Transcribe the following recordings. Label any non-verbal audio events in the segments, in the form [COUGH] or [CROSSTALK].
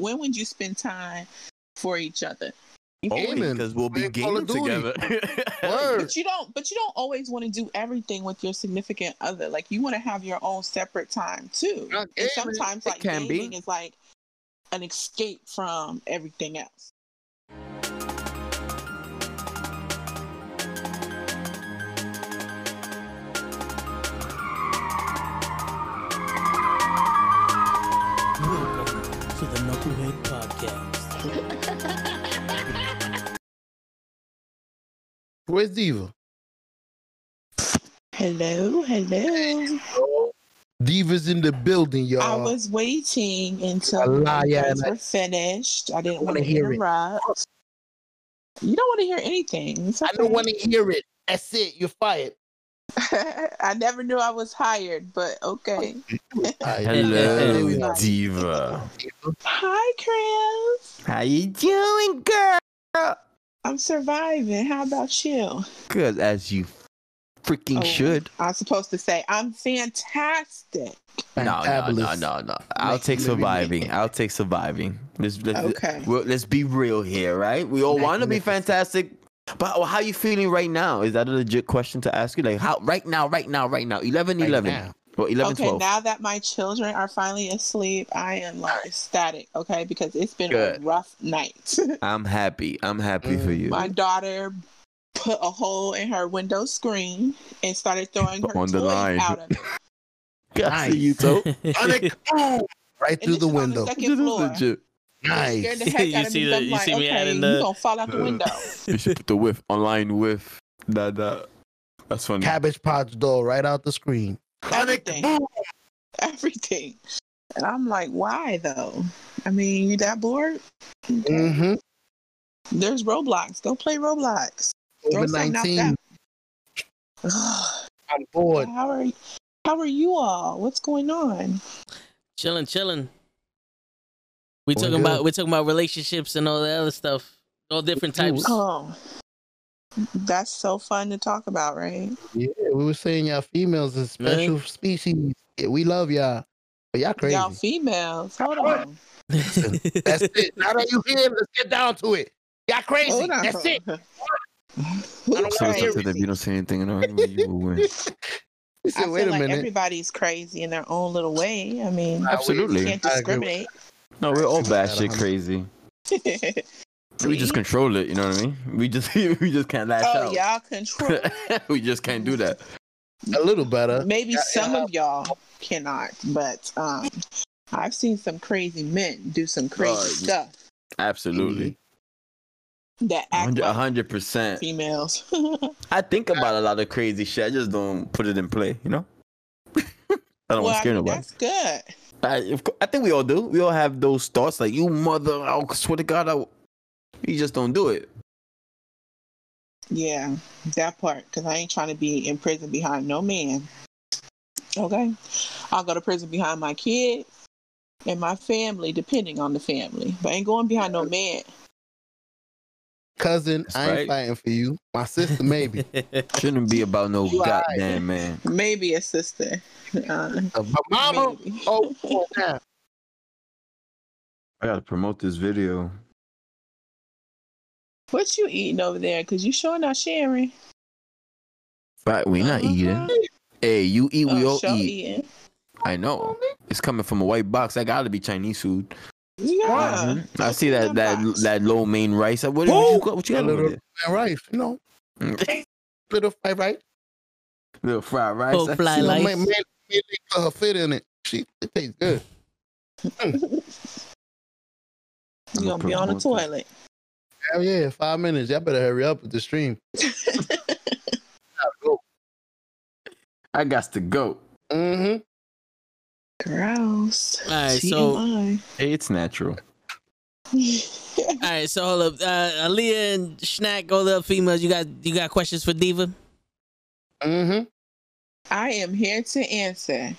when would you spend time for each other? You oh, feel? Gaming. because we'll be Playing Call of gaming together. [LAUGHS] But you don't. But you don't always want to do everything with your significant other. Like you want to have your own separate time too. And gaming. sometimes, It like can be. gaming is like an escape from everything else. Where's Diva? Hello, hello. Diva's in the building, y'all. I was waiting until A you guys and I- were finished. I didn't want wanna to hear it. You don't want to hear anything. It's I don't want to hear it. That's it. You're fired. [LAUGHS] I never knew I was hired, but okay. [LAUGHS] Hello, diva. Hi, Chris. How you doing, girl? I'm surviving. How about you? Good as you freaking Oh, should. I'm supposed to say I'm fantastic. No, no, no, no, no. I'll Like take surviving. I'll take surviving. Let's let's, Okay. well, let's be real here, right? We all want to be fantastic, but how you feeling right now? Is that a legit question to ask you? Like how right now, right now, right now, 11, Right 11, now. Or 11, okay, 12. now that my children are finally asleep, I am like ecstatic. Okay, because it's been a rough night. [LAUGHS] I'm happy. I'm happy for you. my daughter put a hole in her window screen and started throwing her On the toys line. out of it. [LAUGHS] I see you, Toe. [LAUGHS] Right through the is on window. second This floor. Nice. Scared the heck You out of see me. the- you like, see me okay, adding you the- gonna fall out the Uh, window. You should put the with online with that. that. That's funny. Cabbage Patch doll right out the screen. Everything. boom. [LAUGHS] Everything. And I'm like, why though? I mean, you that bored? Okay. Mm-hmm. There's Roblox. Go play Roblox. Throw COVID something out nineteen there. [SIGHS] on board. how are how are you all? What's going on? chilling, chilling. We Going talking about we talking about relationships and all that other stuff. All different types. Oh, that's so fun to talk about, right? Yeah, we were saying y'all females is special species. Yeah, we love y'all. But y'all crazy. Y'all females. Hold on. That's it. [LAUGHS] Now that you here, let's get down to it. Y'all crazy. That's it. I don't So wanna it's hear up to them. You don't say anything, and you will win. He I said, feel wait a like minute. everybody's crazy in their own little way. I mean, Absolutely. you can't I agree with discriminate. No, we're all I agree with that batshit crazy. [LAUGHS] We just control it. You know what I mean? We just [LAUGHS] we just can't lash oh, out. y'all control it? [LAUGHS] we just can't do that. A little better. Maybe Yeah, some yeah. of y'all cannot, but um, I've seen some crazy men do some crazy Oh, stuff Absolutely, that act a like hundred percent. females. [LAUGHS] I think about a lot of crazy shit. I just don't put it in play. You know. I don't well, want to scare mean, nobody. that's good. I, I think we all do. We all have those thoughts like, you mother, I swear to God, I, you just don't do it. Yeah, that part. Because I ain't trying to be in prison behind no man. Okay, I'll go to prison behind my kids and my family, depending on the family. But I ain't going behind no man. Cousin, That's I ain't right. fighting for you. My sister, maybe. [LAUGHS] Shouldn't be about no You alright. goddamn man. Maybe a sister. Uh, Uh, my mama. maybe. Oh, oh, yeah. I gotta promote this video. What you eating over there? Because you sure not sharing. But we not Uh-huh. eating. Hey, you eat, we Oh, all sure eat. eating. I know. It's coming from a white box. That gotta be Chinese food. Yeah. Mhm. I see that that box. that lo mein rice. What, what you got? What you got over little rice, you know, there? [LAUGHS] little fried rice. Little fried rice. Oh, I fly see. You know, lice. man, man, man, her fit in it. She, it tastes good. [LAUGHS] You gonna be on the toilet. Hell yeah, five minutes. Y'all better hurry up with the stream. [LAUGHS] I got to go. Mm-hmm. Gross. All right, so TMI. Hey, it's natural. [LAUGHS] all right, so hold up. Uh, Aaliyah and Schnack, all the females, you got you got questions for Diva? Mm-hmm. I am here to answer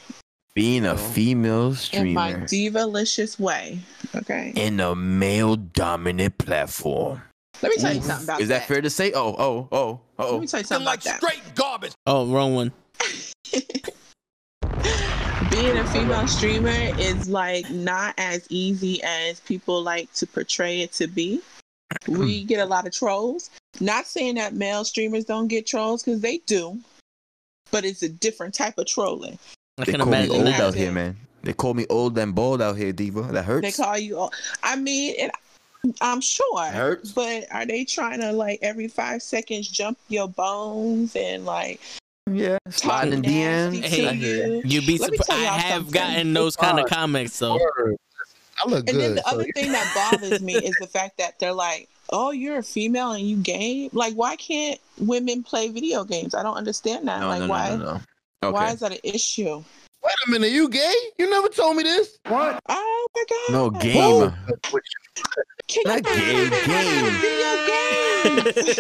Being a female in my streamer divalicious way. Okay. in a male dominant platform. Let me tell you Oof. something about Is that fair to say? Oh, oh, oh, oh. Let me tell you something about straight that. Garbage. Oh, wrong one. Being [LAUGHS] being a female streamer is like not as easy as people like to portray it to be. We hmm. get a lot of trolls. Not saying that male streamers don't get trolls because they do, but it's a different type of trolling. I They can call me old that. out here, man. They call me old and bald out here, Diva. That hurts. They call you. all- I mean, and I'm sure. That hurts. But are they trying to like every five seconds jump your bones and like Yeah, talk sliding in nasty DMs. Hey, to I you? you. You be Let me surprised. tell I y'all have something. gotten those kind of Alright. comments though. I look And good. then the so other thing that [LAUGHS] bothers me is the fact that they're like, "Oh, you're a female and you game. Like, why can't women play video games? I don't understand that. No, like, no, why? no, no, no. Why is that an issue? Wait a minute, you gay? You never told me this. What? Oh my god! No game. Can Not gay, play video games?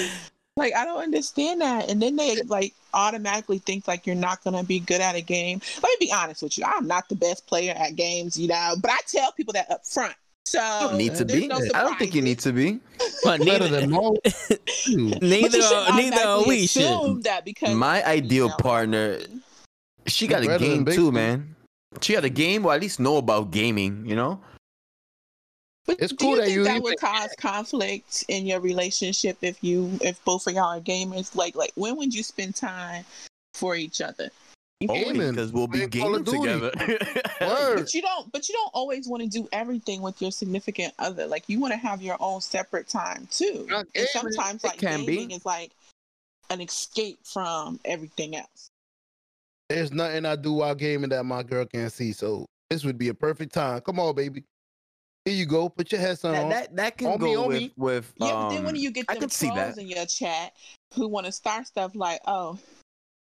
[LAUGHS] like, I don't understand that. And then they like automatically think like you're not gonna be good at a game. Let me be honest with you. I'm not the best player at games, you know, but I tell people that up front. So You don't need to be. no I don't think you need to be. But neither, than [LAUGHS] most. Shoot. But neither, you shouldn't are, neither are we. Shit. assume that because My ideal female. partner, she got a better than game too, Two. man. She got a game, or at least know about gaming. You know. But It's do cool you that think you that would cause conflict in your relationship if you if both of y'all are gamers? Like like when would you spend time for each other? You feel? Gaming. because we'll be Playing Call of gaming together. [LAUGHS] But you don't but you don't always want to do everything with your significant other. Like you want to have your own separate time too. Not And gaming. sometimes It like can be. gaming is like an escape from everything else. There's nothing I do while gaming that my girl can't see. So this would be a perfect time. Come on, baby. Here you go. Put your headset that, on. that that can On me, go on with me. with. Yeah, but then when um, you get I them trolls in your chat who want to start stuff like, oh,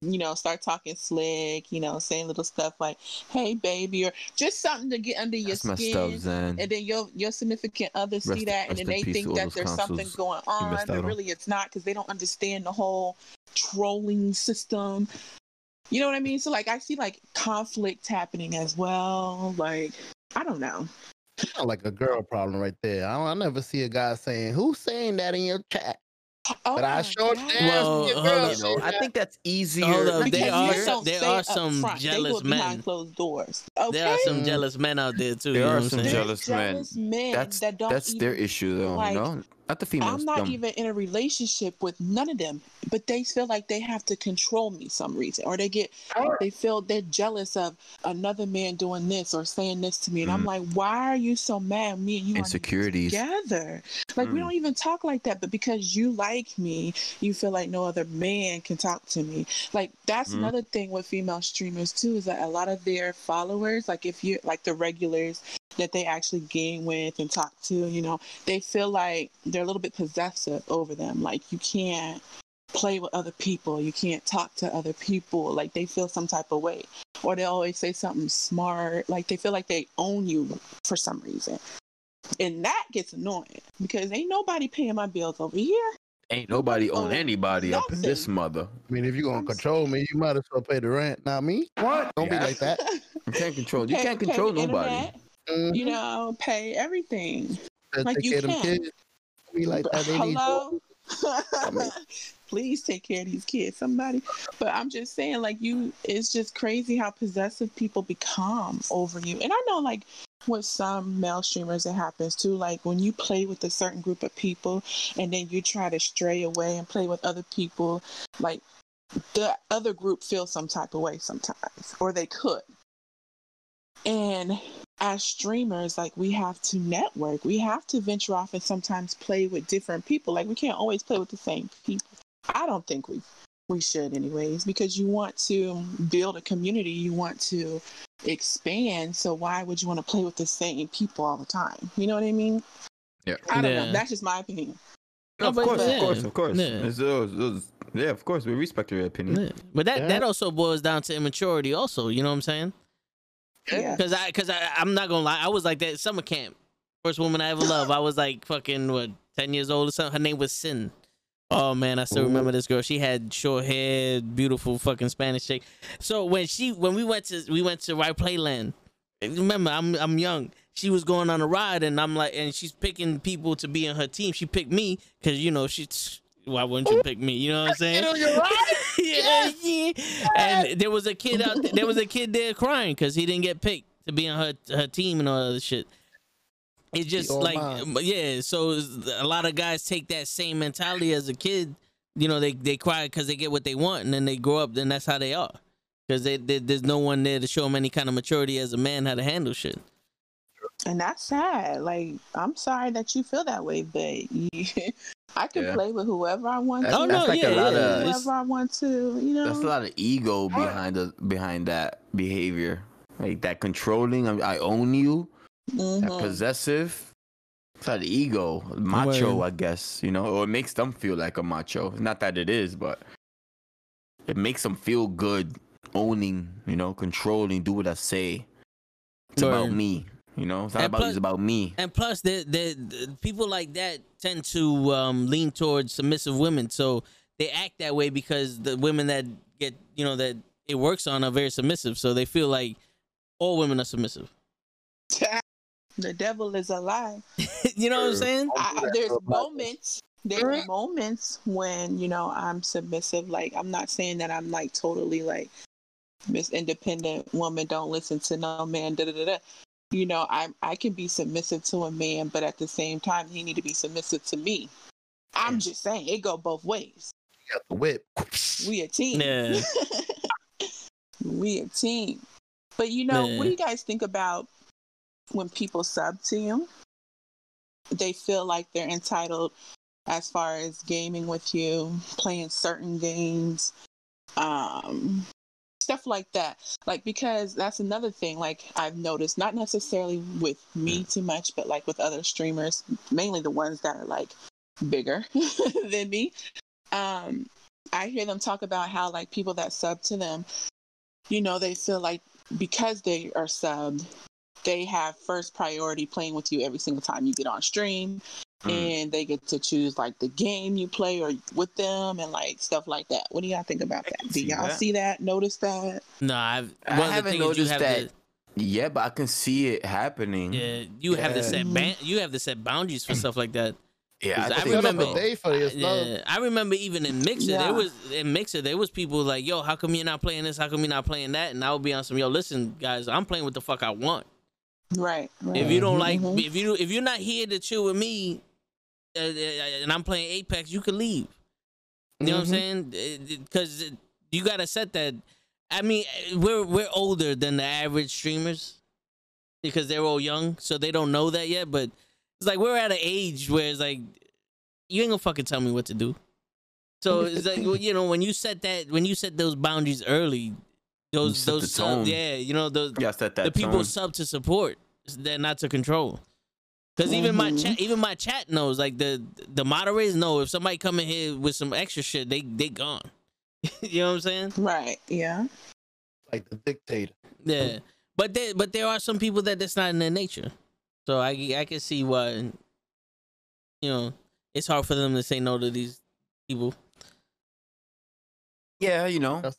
you know, start talking slick, you know, saying little stuff like, "Hey, baby," or just something to get under your That's skin. up, Zen. and then your your significant other see that, and then they think that those there's something going on, but on. really it's not because they don't understand the whole trolling system. You know what I mean? So like, I see like conflict happening as well. Like, I don't know. Sound like a girl problem right there. I, don't, I never see a guy saying, "Who's saying that in your chat?" Oh But I my sure God. did. Well, hold girl up. You know, I think that's easier. Hold up, there are some- there are some jealous they do behind men. closed doors. Okay? There are some Mm. jealous men out there too. There you know are what some jealous men. jealous men That's that don't that's their issue, though. like, you know, not the females. I'm not them. even in a relationship with none of them, but they feel like they have to control me some reason, or they get they feel they're jealous of another man doing this or saying this to me, and I'm Mm. like, why are you so mad? Me and you aren't Insecurities. together. Like we Mm. don't even talk like that, but because you like me, you feel like no other man can talk to me. Like that's Mhm. another thing with female streamers too is that a lot of their followers, like if you like the regulars that they actually game with and talk to, you know, they feel like they're a little bit possessive over them. Like you can't play with other people, you can't talk to other people. Like they feel some type of way, or they always say something smart. Like they feel like they own you for some reason. And that gets annoying because ain't nobody paying my bills over here. Ain't nobody own anybody up in this mother. I mean, if you're gonna control me, you might as well pay the rent, not me. What? Don't Yeah. be like that. You can't control. You Pay- can't control nobody. internet, Mhm. You know, pay everything. Like you care of them can. Be like that. They need Hello. mean- [LAUGHS] Please take care of these kids, somebody. [LAUGHS] But I'm just saying, like you, it's just crazy how possessive people become over you. And I know, like with some male streamers, it happens too. Like when you play with a certain group of people, and then you try to stray away and play with other people, like the other group feels some type of way sometimes, or they could. And as streamers, like we have to network. We have to venture off and sometimes play with different people. Like we can't always play with the same people. I don't think we we should anyways because you want to build a community, you want to expand. So why would you want to play with the same people all the time? You know what I mean? Yeah. I don't Yeah. know. That's just my opinion. No, No, of course, yeah. of course, of course. Yeah. It's uh, those- those- yeah, of course. We respect your opinion. Yeah. But that Yeah. that also boils down to immaturity, also. You know what I'm saying? Yeah. Because I because I I'm not gonna lie, I was like that summer camp. First woman I ever loved. I was like fucking what ten years old or something. Her name was Sin. Oh man, I still Ooh. remember this girl. She had short hair, beautiful fucking Spanish chick. So when she when we went to we went to Right Playland. Remember, I'm I'm young. She was going on a ride, and I'm like, and she's picking people to be in her team. She picked me because you know she's why wouldn't you pick me? You know what I'm saying? You know, right. [LAUGHS] yeah, yeah. And there was a kid out there, there was a [LAUGHS] kid there crying because he didn't get picked to be on her her team and all that shit. It's just like mine. yeah, so a lot of guys take that same mentality as a kid. You know, they they cry because they get what they want, and then they grow up, then that's how they are. Because they, they, there's no one there to show them any kind of maturity as a man how to handle shit. And that's sad. Like, I'm sorry that you feel that way, but you, [LAUGHS] I can Yeah. play with whoever I want That's- to. Oh, that's no, like yeah, a lot yeah. of whoever I want to, you know. That's a lot of ego behind the behind that behavior, like that controlling. I, I own you. That Mhm. possessive. It's that ego, macho, Word. I guess. You know, or it makes them feel like a macho. Not that it is, but it makes them feel good owning. You know, controlling. Do what I say. It's about me. You know, it's not And about plus- It's about me. And plus, the the people like that tend to um, lean towards submissive women, so they act that way because the women that get you know that it works on are very submissive, so they feel like all women are submissive. [LAUGHS] the devil is a lie. [LAUGHS] you know what I'm saying? I, there's moments there's moments when you know i'm submissive like i'm not saying that i'm like totally like miss independent woman don't listen to no man da da da da you know i i can be submissive to a man but at the same time he need to be submissive to me i'm just saying it go both ways You got the whip. [LAUGHS] we a team Yeah. [LAUGHS] we a team but you know Yeah. what do you guys think about when people sub to you they feel like they're entitled as far as gaming with you playing certain games um stuff like that. Like because that's another thing like i've noticed not necessarily with me too much but like with other streamers mainly the ones that are like bigger [LAUGHS] than me um i hear them talk about how like people that sub to them you know they feel like because they are subbed they have first priority playing with you every single time you get on stream Mm. and they get to choose like the game you play or with them and like stuff like that what do y'all think about that do y'all that. see that notice that No, I've I one of the haven't you noticed have that. Yeah, but I can see it happening. yeah you have to set ban- you have to set boundaries for stuff like that. Yeah, I I, think Set up remember- a day for this, love. Yeah, I remember even in Mixer, Yeah. there was in Mixer, there was people like, "Yo, how come you're not playing this? How come you're not playing that?" And I would be on some, "Yo, listen, guys, I'm playing what the fuck I want. right, right. If you don't like, Mhm. if you if you're not here to chill with me, Uh, uh, uh, and I'm playing Apex, you can leave. You know what I'm Mhm. saying? Because you gotta set that. I mean, we're we're older than the average streamers because they're all young, so they don't know that yet. But it's like we're at an age where it's like you ain't gonna fucking tell me what to do. So it's like well, [LAUGHS] you know when you set that when you set those boundaries early, those those sub, yeah, you know those yeah, set that the people tone. sub to support, they're not to control. Because even my Mhm. chat, even my chat knows. Like the the moderators know if somebody come in here with some extra shit, they they gone. [LAUGHS] you know what I'm saying? right yeah Like the dictator. Yeah. But there but there are some people that that's not in their nature. So I I can see why. You know, it's hard for them to say no to these people. Yeah, you know, That's-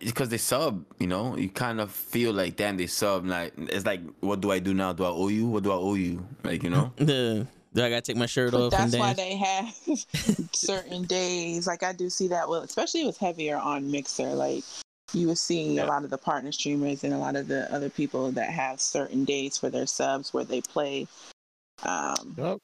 because they sub. You know, you kind of feel like, damn, they sub. Like it's like, what do I do now? Do I owe you? What do I owe you? Like you know. [LAUGHS] The do I gotta take my shirt but off and that's why they have [LAUGHS] certain days like i do see that well especially it was heavier on mixer like you would see Yeah. a lot of the partner streamers and a lot of the other people that have certain days for their subs where they play um Yup.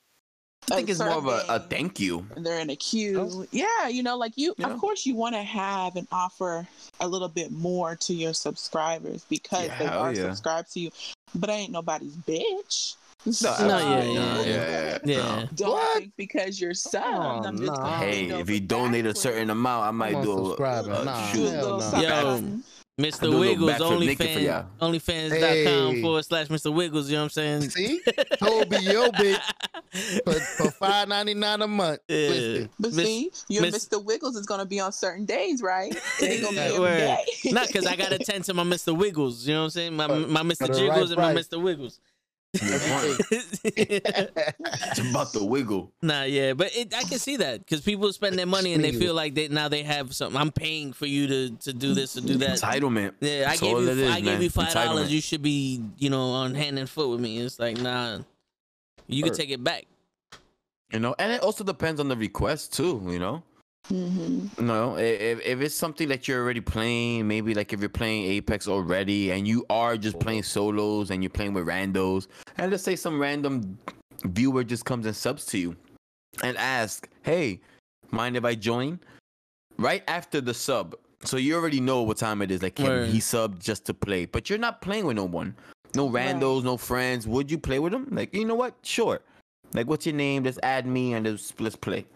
I think it's more of a, a thank you. they're in a queue. Oh. Yeah, you know, like you, Yeah. of course, you want to have and offer a little bit more to your subscribers because Yeah, they are yeah. subscribed to you. But I ain't nobody's bitch. No, So, yeah, yeah, not. yeah. yeah, Yeah. no. Don't What? think because you're subbed. Oh, nah. Hey, if you donate a certain amount, I might do a, a Nah, do a shoot. little no. something. Yo. I do Mr. Wiggles, backflip OnlyFans, y'all. OnlyFans.com Hey. forward slash Mr. Wiggles, you know what I'm saying? See, Toby, yo, bitch, [LAUGHS] for, for five ninety nine a month. Yeah. Listen, But Miss- see, your Miss- Mr. Wiggles is gonna be on certain days, right? It ain't gonna be every Not because I got to tend to my Mr. Wiggles, you know what I'm saying? My, But- my Mr. for Jiggles right and my. Mr. Wiggles. [LAUGHS] It's about the wiggle. nah, yeah, but it, I can see that because people spend their money and they feel like they now they have something. I'm paying for you to to do this or do that. Entitlement. Yeah, I That's gave you it is, I gave man. you five dollars. You should be you know on hand and foot with me. It's like nah, you can take it back. You know, and it also depends on the request too. You know. Hmm No, if if it's something that you're already playing, maybe like if you're playing Apex already and you are just playing solos and you're playing with randos, and let's say some random viewer just comes and subs to you and asks, "Hey, mind if I join?" Right after the sub, so you already know what time it is. Like him, he subbed just to play, but you're not playing with no one, no Right. randos, no friends. Would you play with them? Like you know what? Sure. Like what's your name? Just add me and let's let's play.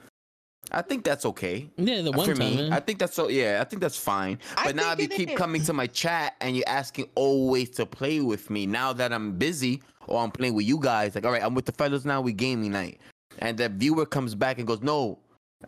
I think that's okay Yeah, the one for time. me. man. I think that's so. Yeah, I think that's fine. I But now if you keep is. coming to my chat and you're asking always to play with me, now that I'm busy or I'm playing with you guys, like all right, I'm with the fellas now. We gaming night, and the viewer comes back and goes, "No,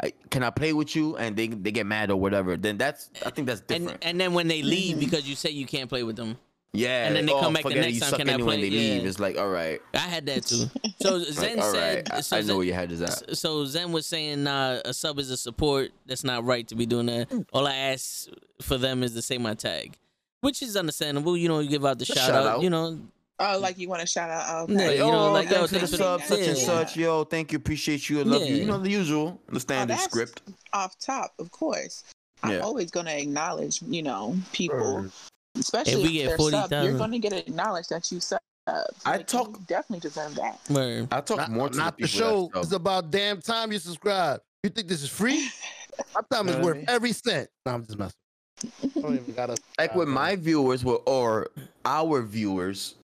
I, can I play with you?" And they they get mad or whatever. Then that's I think that's different. and then when they leave Mhm. because you say you can't play with them, yeah, and then like, they come oh, back the forget it, next you time, suck can I anyway when play? they leave. Yeah. It's like all right, I had that too. [LAUGHS] So like, Zen all said, right, I, so I know Zen, where your head is at. so Zen was saying uh, a sub is a support. That's not right to be doing that. All I ask for them is to say my tag, which is understandable. You know, you give out the shout, shout out, out. You know, Oh, like you want to shout out? Oh, Yeah, you know, oh, like, yo, thanks for the thanks for sub, the- such and yeah. such. Yo, thank you, appreciate you, I love you. Yeah. You know the usual, the standard that's- script. off top, of course. I'm always going to acknowledge, you know, people, Word. Especially If if, we get they're sub. 40,000. You're going to get acknowledged that you sub. I Like, you talk- definitely deserve that. where I talk Not, more to not the, the show. It's about damn time you subscribe. You think this is free? [LAUGHS] My time is Know I worth mean? every cent. No, I'm just messing. I don't even gotta. [LAUGHS] like with my viewers were or our viewers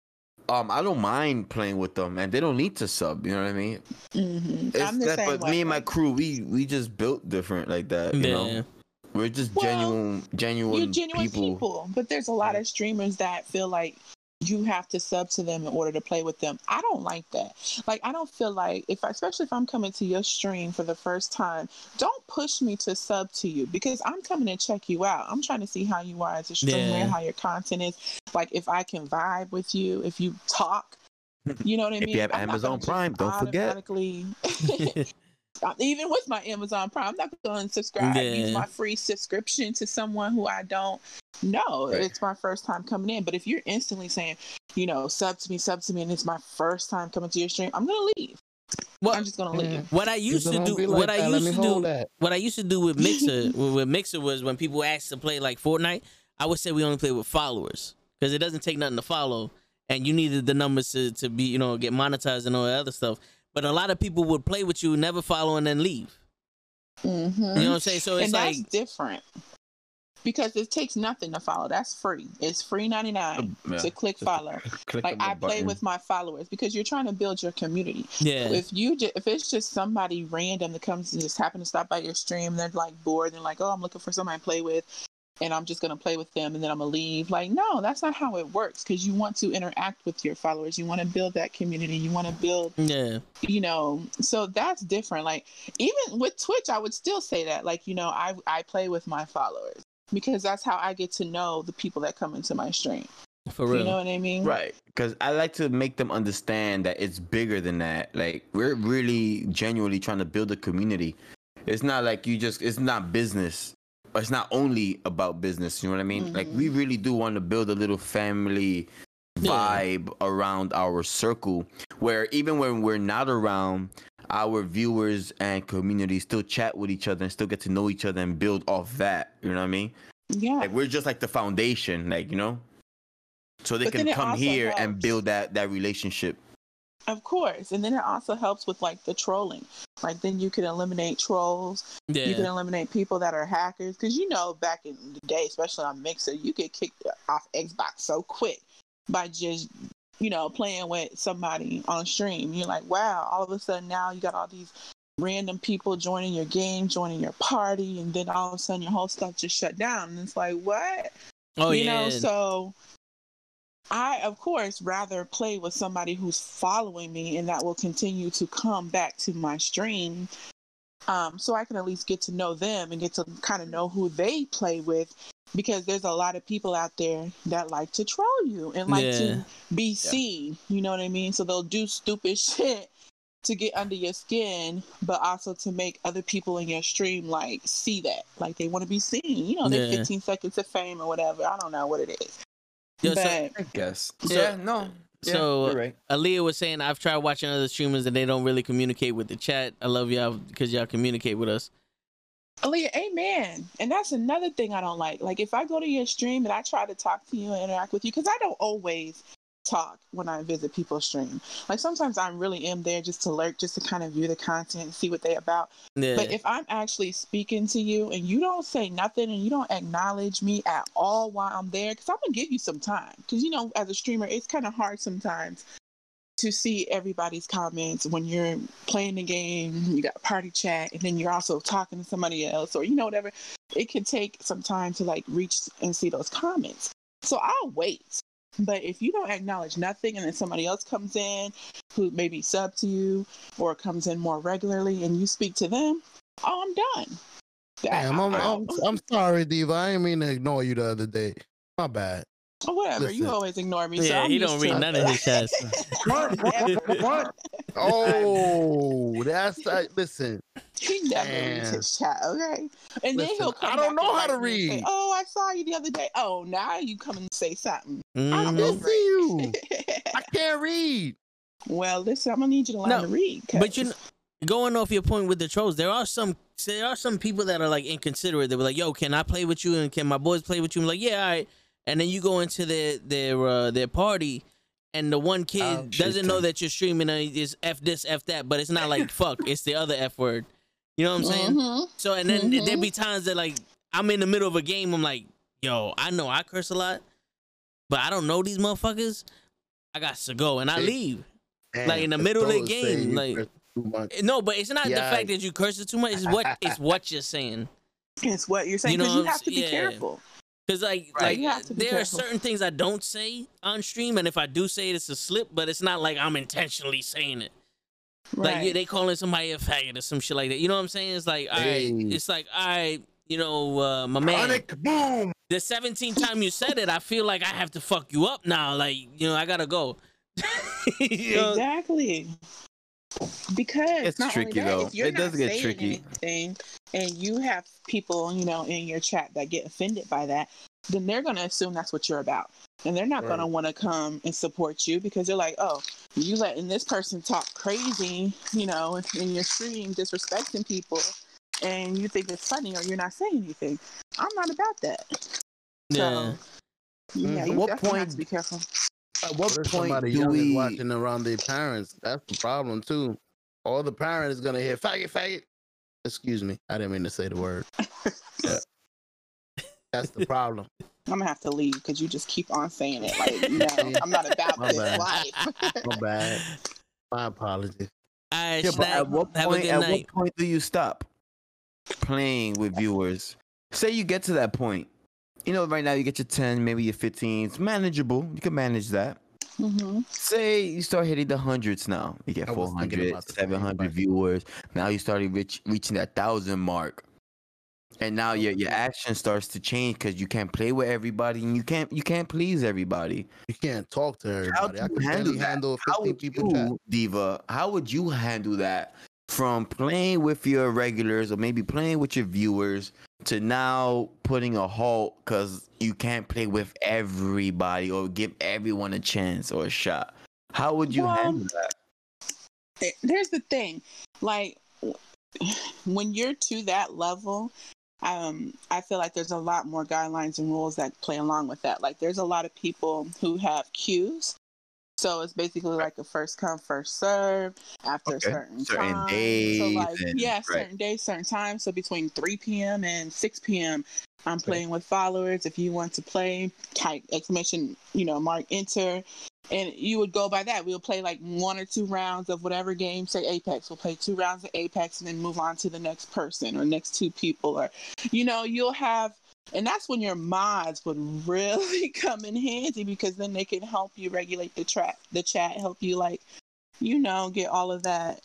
um i don't mind playing with them and they don't need to sub you know what i mean hmm It's I'm the that, same but way. me and my crew we we just built different like that you yeah. know we're just Well, genuine genuine, You're genuine people, people. but there's a lot of streamers that feel like you have to sub to them in order to play with them. I don't like that. Like I don't feel like if I, especially if I'm coming to your stream for the first time, don't push me to sub to you because I'm coming to check you out. I'm trying to see how you are as a streamer, Yeah. how your content is. Like if I can vibe with you, if you talk, you know what I If mean. you have I'm Amazon Prime, don't forget. [LAUGHS] [LAUGHS] automatically- even with my Amazon Prime, I'm not going to subscribe. Use Yeah. my free subscription to someone who I don't know. Right. It's my first time coming in. But if you're instantly saying, you know, sub to me, sub to me, and it's my first time coming to your stream, I'm gonna leave. Well, I'm just gonna leave. what I used to do, what I used to do, That. what I used to do with Mixer, [LAUGHS] with with Mixer was when people asked to play like Fortnite, I would say we only play with followers because it doesn't take nothing to follow, and you needed the numbers to, to be, you know, get monetized and all that other stuff. But a lot of people would play with you, never follow, and then leave. Mm-hmm. You know what I'm saying? So it's and like, that's different because it takes nothing to follow. That's free. It's free ninety nine Yeah. to click follow. [LAUGHS] Click Like on the I play button. with my followers because you're trying to build your community. yeah, If you ju- if it's just somebody random that comes and just happen to stop by your stream, they're like bored and like, oh, I'm looking for somebody to play with, and I'm just gonna play with them and then I'm gonna leave. Like, no, that's not how it works. Because you want to interact with your followers, you want to build that community, you want to build, yeah, you know. So that's different. Like even with Twitch, I would still say that. Like you know, I I play with my followers because that's how I get to know the people that come into my stream. for real. You know what I mean? Right, because I like to make them understand that it's bigger than that. Like we're really genuinely trying to build a community. It's not like you just. It's not business. It's not only about business. You know what I mean? Like we really do want to build a little family Yeah. vibe around our circle, where even when we're not around, our viewers and community still chat with each other and still get to know each other and build off that. You know what I mean? Yeah. Like we're just like the foundation, like you know, so they But can come here and build that that relationship. Of course. And then it also helps with like the trolling. Like then you can eliminate trolls. yeah, You can eliminate people that are hackers. Because you know, back in the day, especially on Mixer, you get kicked off Xbox so quick by just, you know, playing with somebody on stream. You're like, wow, all of a sudden now you got all these random people joining your game, joining your party, and then all of a sudden your whole stuff just shut down. And it's like, what? oh you yeah, know so i of course rather play with somebody who's following me and that will continue to come back to my stream. Um, so i can at least get to know them and get to kind of know who they play with because there's a lot of people out there that like to troll you and like Yeah. to be seen you know what i mean? So they'll do stupid [LAUGHS] shit to get under your skin but also to make other people in your stream like see that. Like they want to be seen. You know they're Yeah. 15 seconds of fame or whatever. I don't know what it is Yeah, so- but I guess. So- yeah, no. So you're right. Aaliyah was saying I've tried watching other streamers and they don't really communicate with the chat. I love y'all because y'all communicate with us. Aaliyah, amen. And that's another thing I don't like. Like if I go to your stream and I try to talk to you and interact with you, because I don't always talk when I visit people's stream. Like sometimes I really am there just to lurk, just to kind of view the content, see what they about. Yeah. But if I'm actually speaking to you and you don't say nothing and you don't acknowledge me at all while I'm there, because I'm gonna give you some time. Because you know, as a streamer, it's kind of hard sometimes to see everybody's comments when you're playing the game. You got party chat, and then you're also talking to somebody else, or you know whatever. It can take some time to like reach and see those comments. So I'll wait. But if you don't acknowledge nothing and then somebody else comes in who maybe sub to you or comes in more regularly and you speak to them, oh, I'm done. Damn, I'm, I'm, I'm sorry, Diva. I didn't mean to ignore you the other day. My bad. Oh, whatever. You always ignore me. so yeah, I'm he don't to read none of his chats. [LAUGHS] What? What? What? Oh, that's uh, listen. He never reads his chat, okay? And then he'll come I don't back know how to write me and say, read. oh, I saw you the other day. Oh, now you come and say something. I Mhm. didn't see you. I can't read. [LAUGHS] well, listen, I'm gonna need you to learn No, to read. But you, 'cause- kn- going off your point with the trolls, there are some there are some people that are like inconsiderate. They were like, "Yo, can I play with you? And can my boys play with you?" I'm like, "Yeah, all right." And then you go into their their uh, their party, and the one kid Oh, doesn't know that you're streaming and is f this f that, but it's not like fuck. It's the other f word. You know what I'm saying? Mhm. So and then Mhm. there be times that like I'm in the middle of a game. I'm like, "Yo, I know I curse a lot, but I don't know these motherfuckers. I got to go," and I Hey, leave. Damn, Like, in the middle of the game, like- curse too much. No, but it's not the fact that you curse it too much. It's what it's [LAUGHS] what you're saying. It's what you're saying You know because you, have to be yeah. careful. Cause like Right. like You have to be there are certain things I don't say on stream, and if I do say it, it's a slip. But it's not like I'm intentionally saying it. Like Right. yeah, they calling somebody a faggot or some shit like that. You know what I'm saying? It's like all right, Hey. it's like all right, you know, uh, my man. Sonic boom. The 17th time you said it, I feel like I have to fuck you up now. Like you know, I gotta go. [LAUGHS] You know? Exactly. Because It's not tricky, only that, though. if you're It does not get tricky. anything and you have people, you know, in your chat that get offended by that, then they're gonna assume that's what you're about. And they're not gonna want to come and support you because they're like, oh, you letting this person talk crazy, you know, in your stream, disrespecting people, and you think it's funny or you're not saying anything. I'm not about that. Yeah. So, yeah, you mm-hmm. What definitely have point- to be careful. At what What if point somebody do young is watching around their parents? That's the problem too. All the parent is gonna hear faggot, faggot. Excuse me, I didn't mean to say the word. [LAUGHS] Yeah. That's the problem. I'm gonna have to leave because you just keep on saying it. Like, [LAUGHS] no, I'm not about My this bad. life. My [LAUGHS] bad. My apologies. All right, Yeah, but at what have a point? good At night. what point do you stop playing with viewers? Say you get to that point. You know, right now you get your 10, maybe your 15. It's manageable. You can manage that. hmm Say you start hitting the hundreds now. You get I 400, about the same 700 thing. viewers. Now you started reach, reaching that thousand mark. And now your, your action starts to change because you can't play with everybody and you can't you can't please everybody. You can't talk to How everybody. I do you handle barely that? handle How 15 would people chat. you, Diva, how would you handle that from playing with your regulars or maybe playing with your viewers to now putting a halt because you can't play with everybody or give everyone a chance or a shot? How would you Well, handle that? There's the thing, like when you're to that level, um, I feel like there's a lot more guidelines and rules that play along with that. Like there's a lot of people who have queues. So it's basically like a first come, first serve after Okay. a certain, Certain time. so like and- yeah, right. certain days, certain times. So between 3 p.m. and 6 p.m. I'm playing with followers. If you want to play, type exclamation, you know, mark enter, and you would go by that. We'll play like one or two rounds of whatever game, say Apex. We'll play two rounds of Apex and then move on to the next person or next two people, or you know, you'll have. And that's when your mods would [LAUGHS] really come in handy because then they can help you regulate the trap, the chat, help you like, you know, get all of that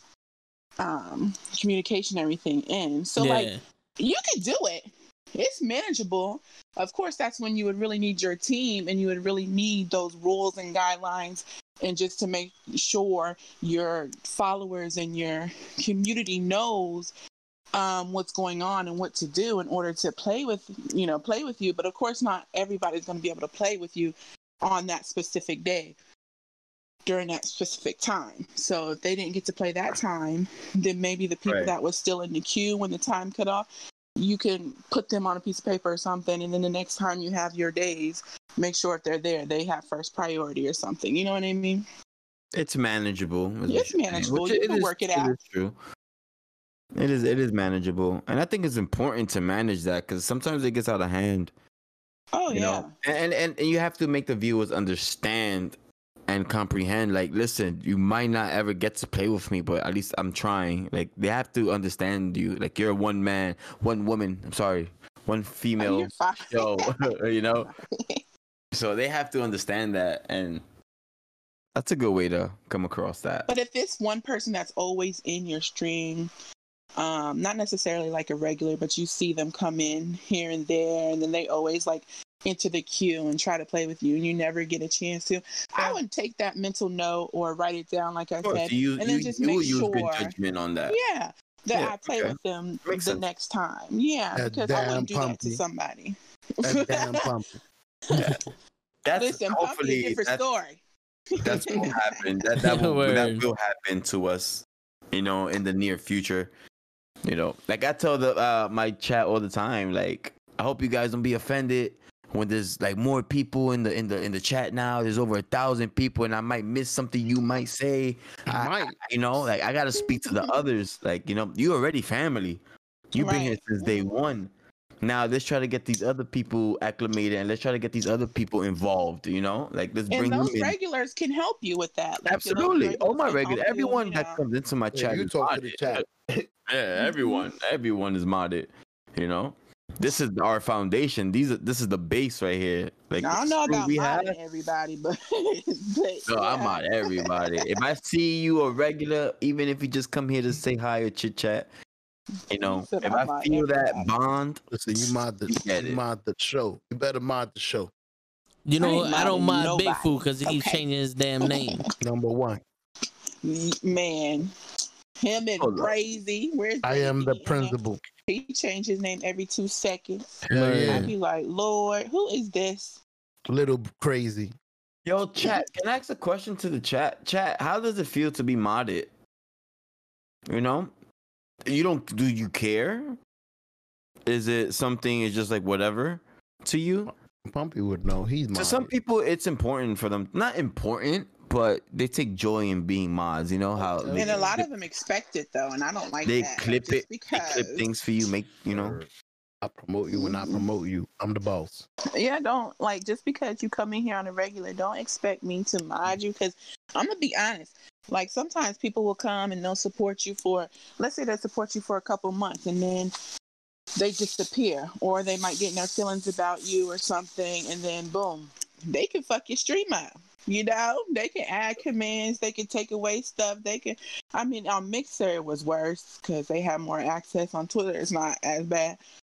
um communication, everything in. So yeah. like you could do it. It's manageable. Of course, that's when you would really need your team and you would really need those rules and guidelines and just to make sure your followers and your community knows um, what's going on and what to do in order to play with you know play with you but of course not everybody's going to be able to play with you on that specific day during that specific time. So if they didn't get to play that time, then maybe the people Right. that was still in the queue when the time cut off, you can put them on a piece of paper or something, and then the next time you have your days, make sure if they're there, they have first priority or something. You know what I mean? It's manageable. It's manageable. which You it can is- work it out. is true. It is. It is manageable, and I think it's important to manage that because sometimes it gets out of hand. Oh you yeah. know and, and and you have to make the viewers understand and comprehend like listen you might not ever get to play with me but at least i'm trying like they have to understand you like you're one man one woman i'm sorry one oh, female you're show [LAUGHS] you know [LAUGHS] so they have to understand that and that's a good way to come across that But if it's one person that's always in your stream, um, not necessarily like a regular, but you see them come in here and there, and then they always like into the queue and try to play with you, and you never get a chance to. I would take that mental note or write it down, like I of course, said, you, and you, then just you make use sure. good judgment on that Yeah, that Yeah, I play okay. with them Makes the sense. next time. Yeah, That because I wouldn't do damn that to somebody. That [LAUGHS] damn pumpkin. [LAUGHS] that's Listen, Pumpy, a hopefully different that's, story. that's what will [LAUGHS] happen. That that will, that will happen to us, you know, in the near future. You know, like I tell the uh, my chat all the time. Like, I hope you guys don't be offended when there's like more people in the in the in the chat now. There's over a thousand people, and I might miss something you might say. I, might. you know, like I gotta speak to the others. Like, you know, you already family. You've been here since day one. Now let's try to get these other people acclimated, and let's try to get these other people involved. You know, like let's bring And them those in. regulars can help you with that. Like, you know, Absolutely. Oh my can regular. Everyone you that know. comes into my Yeah, chat. you talk to the chat. [LAUGHS] Yeah, mm-hmm. everyone. Everyone is modded. You know? This is our foundation. These are this is the base right here. Like I don't know screw about we modding have. everybody, but, [LAUGHS] but No, I'm yeah. mod everybody. if I see you a regular, even if you just come here to say hi or chit chat, you know, said if I'm I mod feel that everybody. bond, Listen, you mod the You you mod the show. You better mod the show. You know, ain't I, don't modding mind nobody, Bigfoot because he keeps okay? changing his damn name. Number one. man, him and Hold up. Where's I am the principal. He changed his name every two seconds. Hell yeah. I'd be like, Lord, who is this? Little crazy. yo, chat. Can I ask a question to the chat? Chat, how does it feel to be modded? You know, you don't. Do you care? Is it something? It's just like whatever to you. Pumpy would know. He's To some people, it's important for them. Not important, but they take joy in being mods. You know how Okay. they, And a lot they, of them expect it though, and I don't like they that. clip just it. They clip things for you. Make you know. I promote you when I mm-hmm. promote you. I'm the boss. Yeah, don't like just because you come in here on a regular, don't expect me to mod you because I'm gonna be honest. Like sometimes people will come and they'll support you for, let's say they support you for a couple months and then they disappear, or they might get in their feelings about you or something, and then boom, they can fuck your stream up. You know, they can add commands, they can take away stuff, they can. I mean, on Mixer it was worse because they have more access. On Twitter, it's not as bad.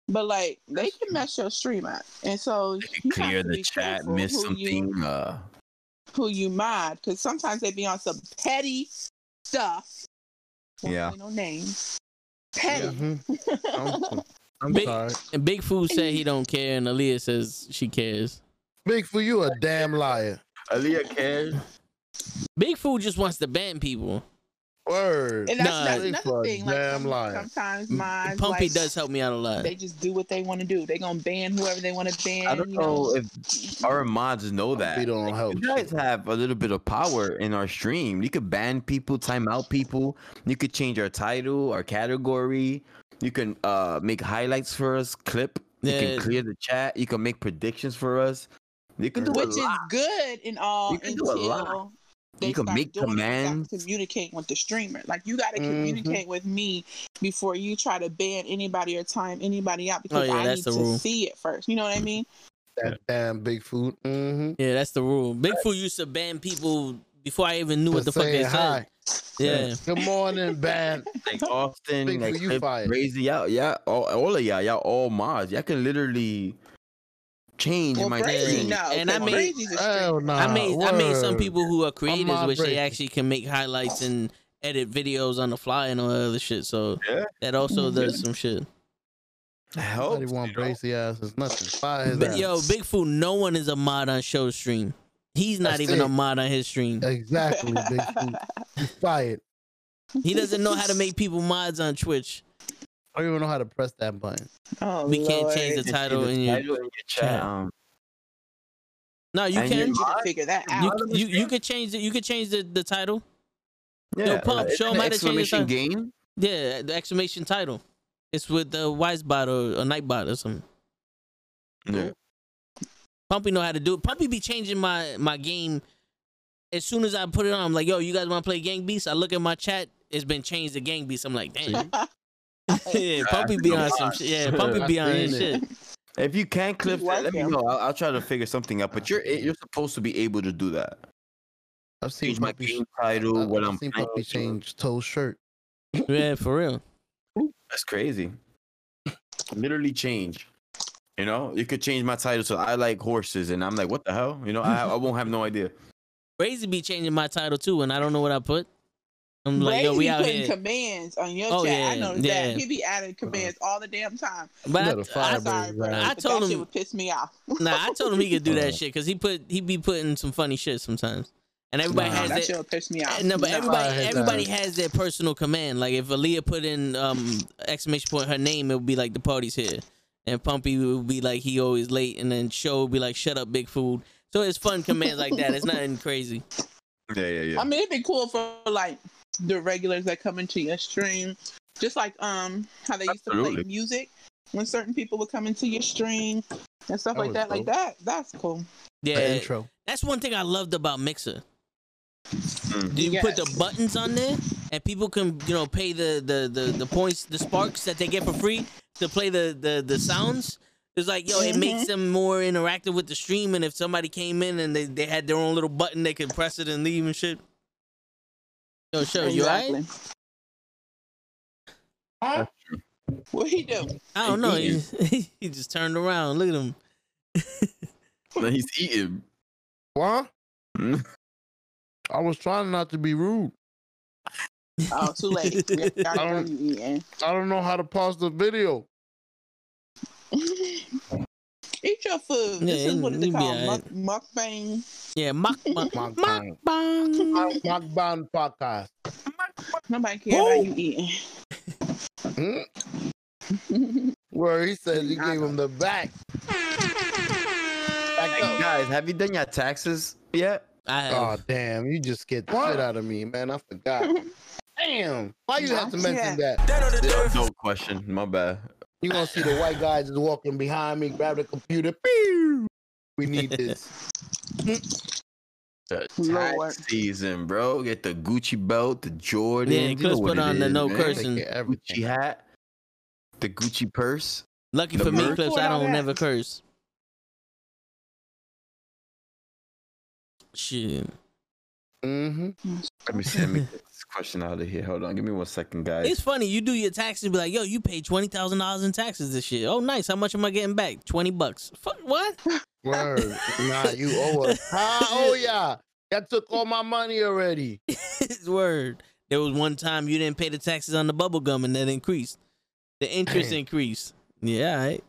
But like they can mess your stream up, and so you can have clear to the be chat, careful miss who something. You, uh, who you mod, because sometimes they be on some petty stuff. Won't Yeah. say No names. Petty. Mhm. I'm, [LAUGHS] I'm Big- sorry. And Big Food said he don't care, and Aaliyah says she cares. Big for you, a damn liar. Aaliyah cares. Big Food just wants to ban people. Word. And that's, Nah. that's Big another thing. Like damn some- sometimes M- mods, Pumpy like, does help me out a lot. They just do what they want to do. They gonna ban whoever they want to ban. I don't you know if our mods know that. We don't help. You guys have a little bit of power in our stream. You could ban people, time out people. You could change our title, our category. You can uh make highlights for us, clip. You Yeah. can clear the chat. You can make predictions for us. You can do which a is good and all You can do a lot. until they You can start make doing it. You gotta commands. communicate with the streamer. Like you got to Mhm. communicate with me before you try to ban anybody or time anybody out because Oh, yeah, I that's need the to rule. see it first. You know what I mean? That damn big food. Mm-hmm. Yeah, that's the rule. Big Food used to ban people before I even knew what the fuck they said. Yeah. Good morning, ban. [LAUGHS] like Austin, Big like you Clip, fired. Crazy, y'all, yeah, all, all of y'all, y'all all mods. Y'all can literally change Well, my Brazy, stream. no, And I 'cause made- Brazy's a Hell streamer. nah. I made I made some people who are creators, my which they actually can make highlights and edit videos on the fly and all that other shit. So Yeah. that also does some shit. Nobody Helps, want you know? Brazy ass is nothing. Fire his But ass. yo, Big Food, no one is a mod on show stream. He's not That's even it. a mod on his stream. Exactly, Big Food. You [LAUGHS] fired. He doesn't know how to make people mods on Twitch. I don't even know how to press that button. oh, We can't change the title in your title in your chat. chat. Um, No, you And can. your You mod- can figure that You, out. you you could change the you could change the, the title. yeah, Pump, uh, show 'em isn't how to change the exclamation title. game. Yeah, the exclamation title. It's with the WizeBot or, or Nightbot or something. Yeah. Pumpy know how to do it. Pumpy be changing my my game as soon as I put it on. I'm like, yo, you guys want to play Gang Beast? I look at my chat. It's been changed to Gang Beast. I'm like, damn. [LAUGHS] [LAUGHS] yeah, Pumpy be on some shit. Yeah, Pumpy be on his shit. If you can't clip that, let me know. I'll, I'll try to figure something out. But you're you're supposed to be able to do that. I've seen Change my Puppy. game title, I've what I'm seen playing. Puppy change Toe's shirt. Yeah, [LAUGHS] for real. That's crazy. Literally change. You know, you could change my title so I like horses, and I'm like, what the hell? You know, I I won't have no idea. Crazy be changing my title too, and I don't know what I put. I'm like, Brady yo, we out putting here. commands on your Oh, chat. yeah, I noticed yeah. that. He be adding commands all the damn time. But I, gotta I, fire I'm sorry, Brady bro. right I but told that him- shit would piss me off. [LAUGHS] nah, I told him he could do Uh. that shit because he put he be putting some funny shit sometimes, and everybody Nah, has that that. shit would piss me off. No, but No. everybody everybody ass. has their personal command. Like if Aaliyah put in um exclamation point her name, it would be like the party's here, and Pumpy would be like he always late, and then Show would be like shut up, big food. So it's fun commands like that. It's nothing crazy. Yeah, yeah, yeah. I mean, it'd be cool for like the regulars that come into your stream, just like um how they used to play music when certain people would come into your stream and stuff That like was that. Like that, that's cool. The Yeah, intro. that's one thing I loved about Mixer. Mm. You put the buttons on there, and people can you know pay the the the, the points, the sparks that they get for free to play the the the sounds. It's like yo, it makes them more interactive with the stream, and if somebody came in and they, they had their own little button, they could press it and leave and shit. Yo, show you alright? Huh? What he do? I don't know. He He, [LAUGHS] he just turned around. Look at him. Then he's eating. What? [LAUGHS] I was trying not to be rude. Oh, too late. [LAUGHS] I don't- I don't know how to pause the video. Eat your food. Yeah, this is what it's called. be call mukbang. Yeah, mock, [LAUGHS] mock, Mukbang. mukbang. Mukbang podcast. Nobody care about you eating. Hmm? Where he said he gave him the back. Back Hey, guys, have you done your taxes yet? I have. Oh damn! You just get the shit out of me, man. I forgot. [LAUGHS] Damn! Why you have to mention yet. that? Yeah, no question. My bad. You gonna see the white guys just walking behind me, grab the computer. Pew! We need this. [LAUGHS] The Lord. tax season, bro. Get the Gucci belt, the Jordan. Yeah, Chris put on the no man. cursing. Take care of Gucci hat, the Gucci purse. Lucky the for me, merch. Clips, I don't never curse. Shit. Mm-hmm. Let me see. Let me get this question out of here. Hold on. Give me one second, guys. It's funny. You do your taxes, be like, yo, you paid twenty thousand dollars in taxes this year. Oh, nice. How much am I getting back? Twenty bucks. Fuck what? [LAUGHS] Word. nah, you owe us. How owe ya? That took all my money already. [LAUGHS] His word. There was one time you didn't pay the taxes on the bubble gum and that increased. The interest Damn. increased. Yeah, all right.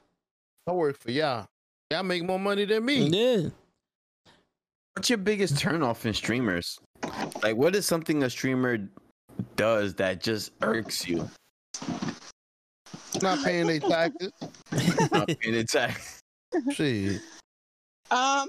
I work for y'all. Y'all make more money than me. Yeah. What's your biggest turnoff in streamers? Like, what is something a streamer does that just irks you? Not paying their taxes. Not paying the tax. Shit. Um,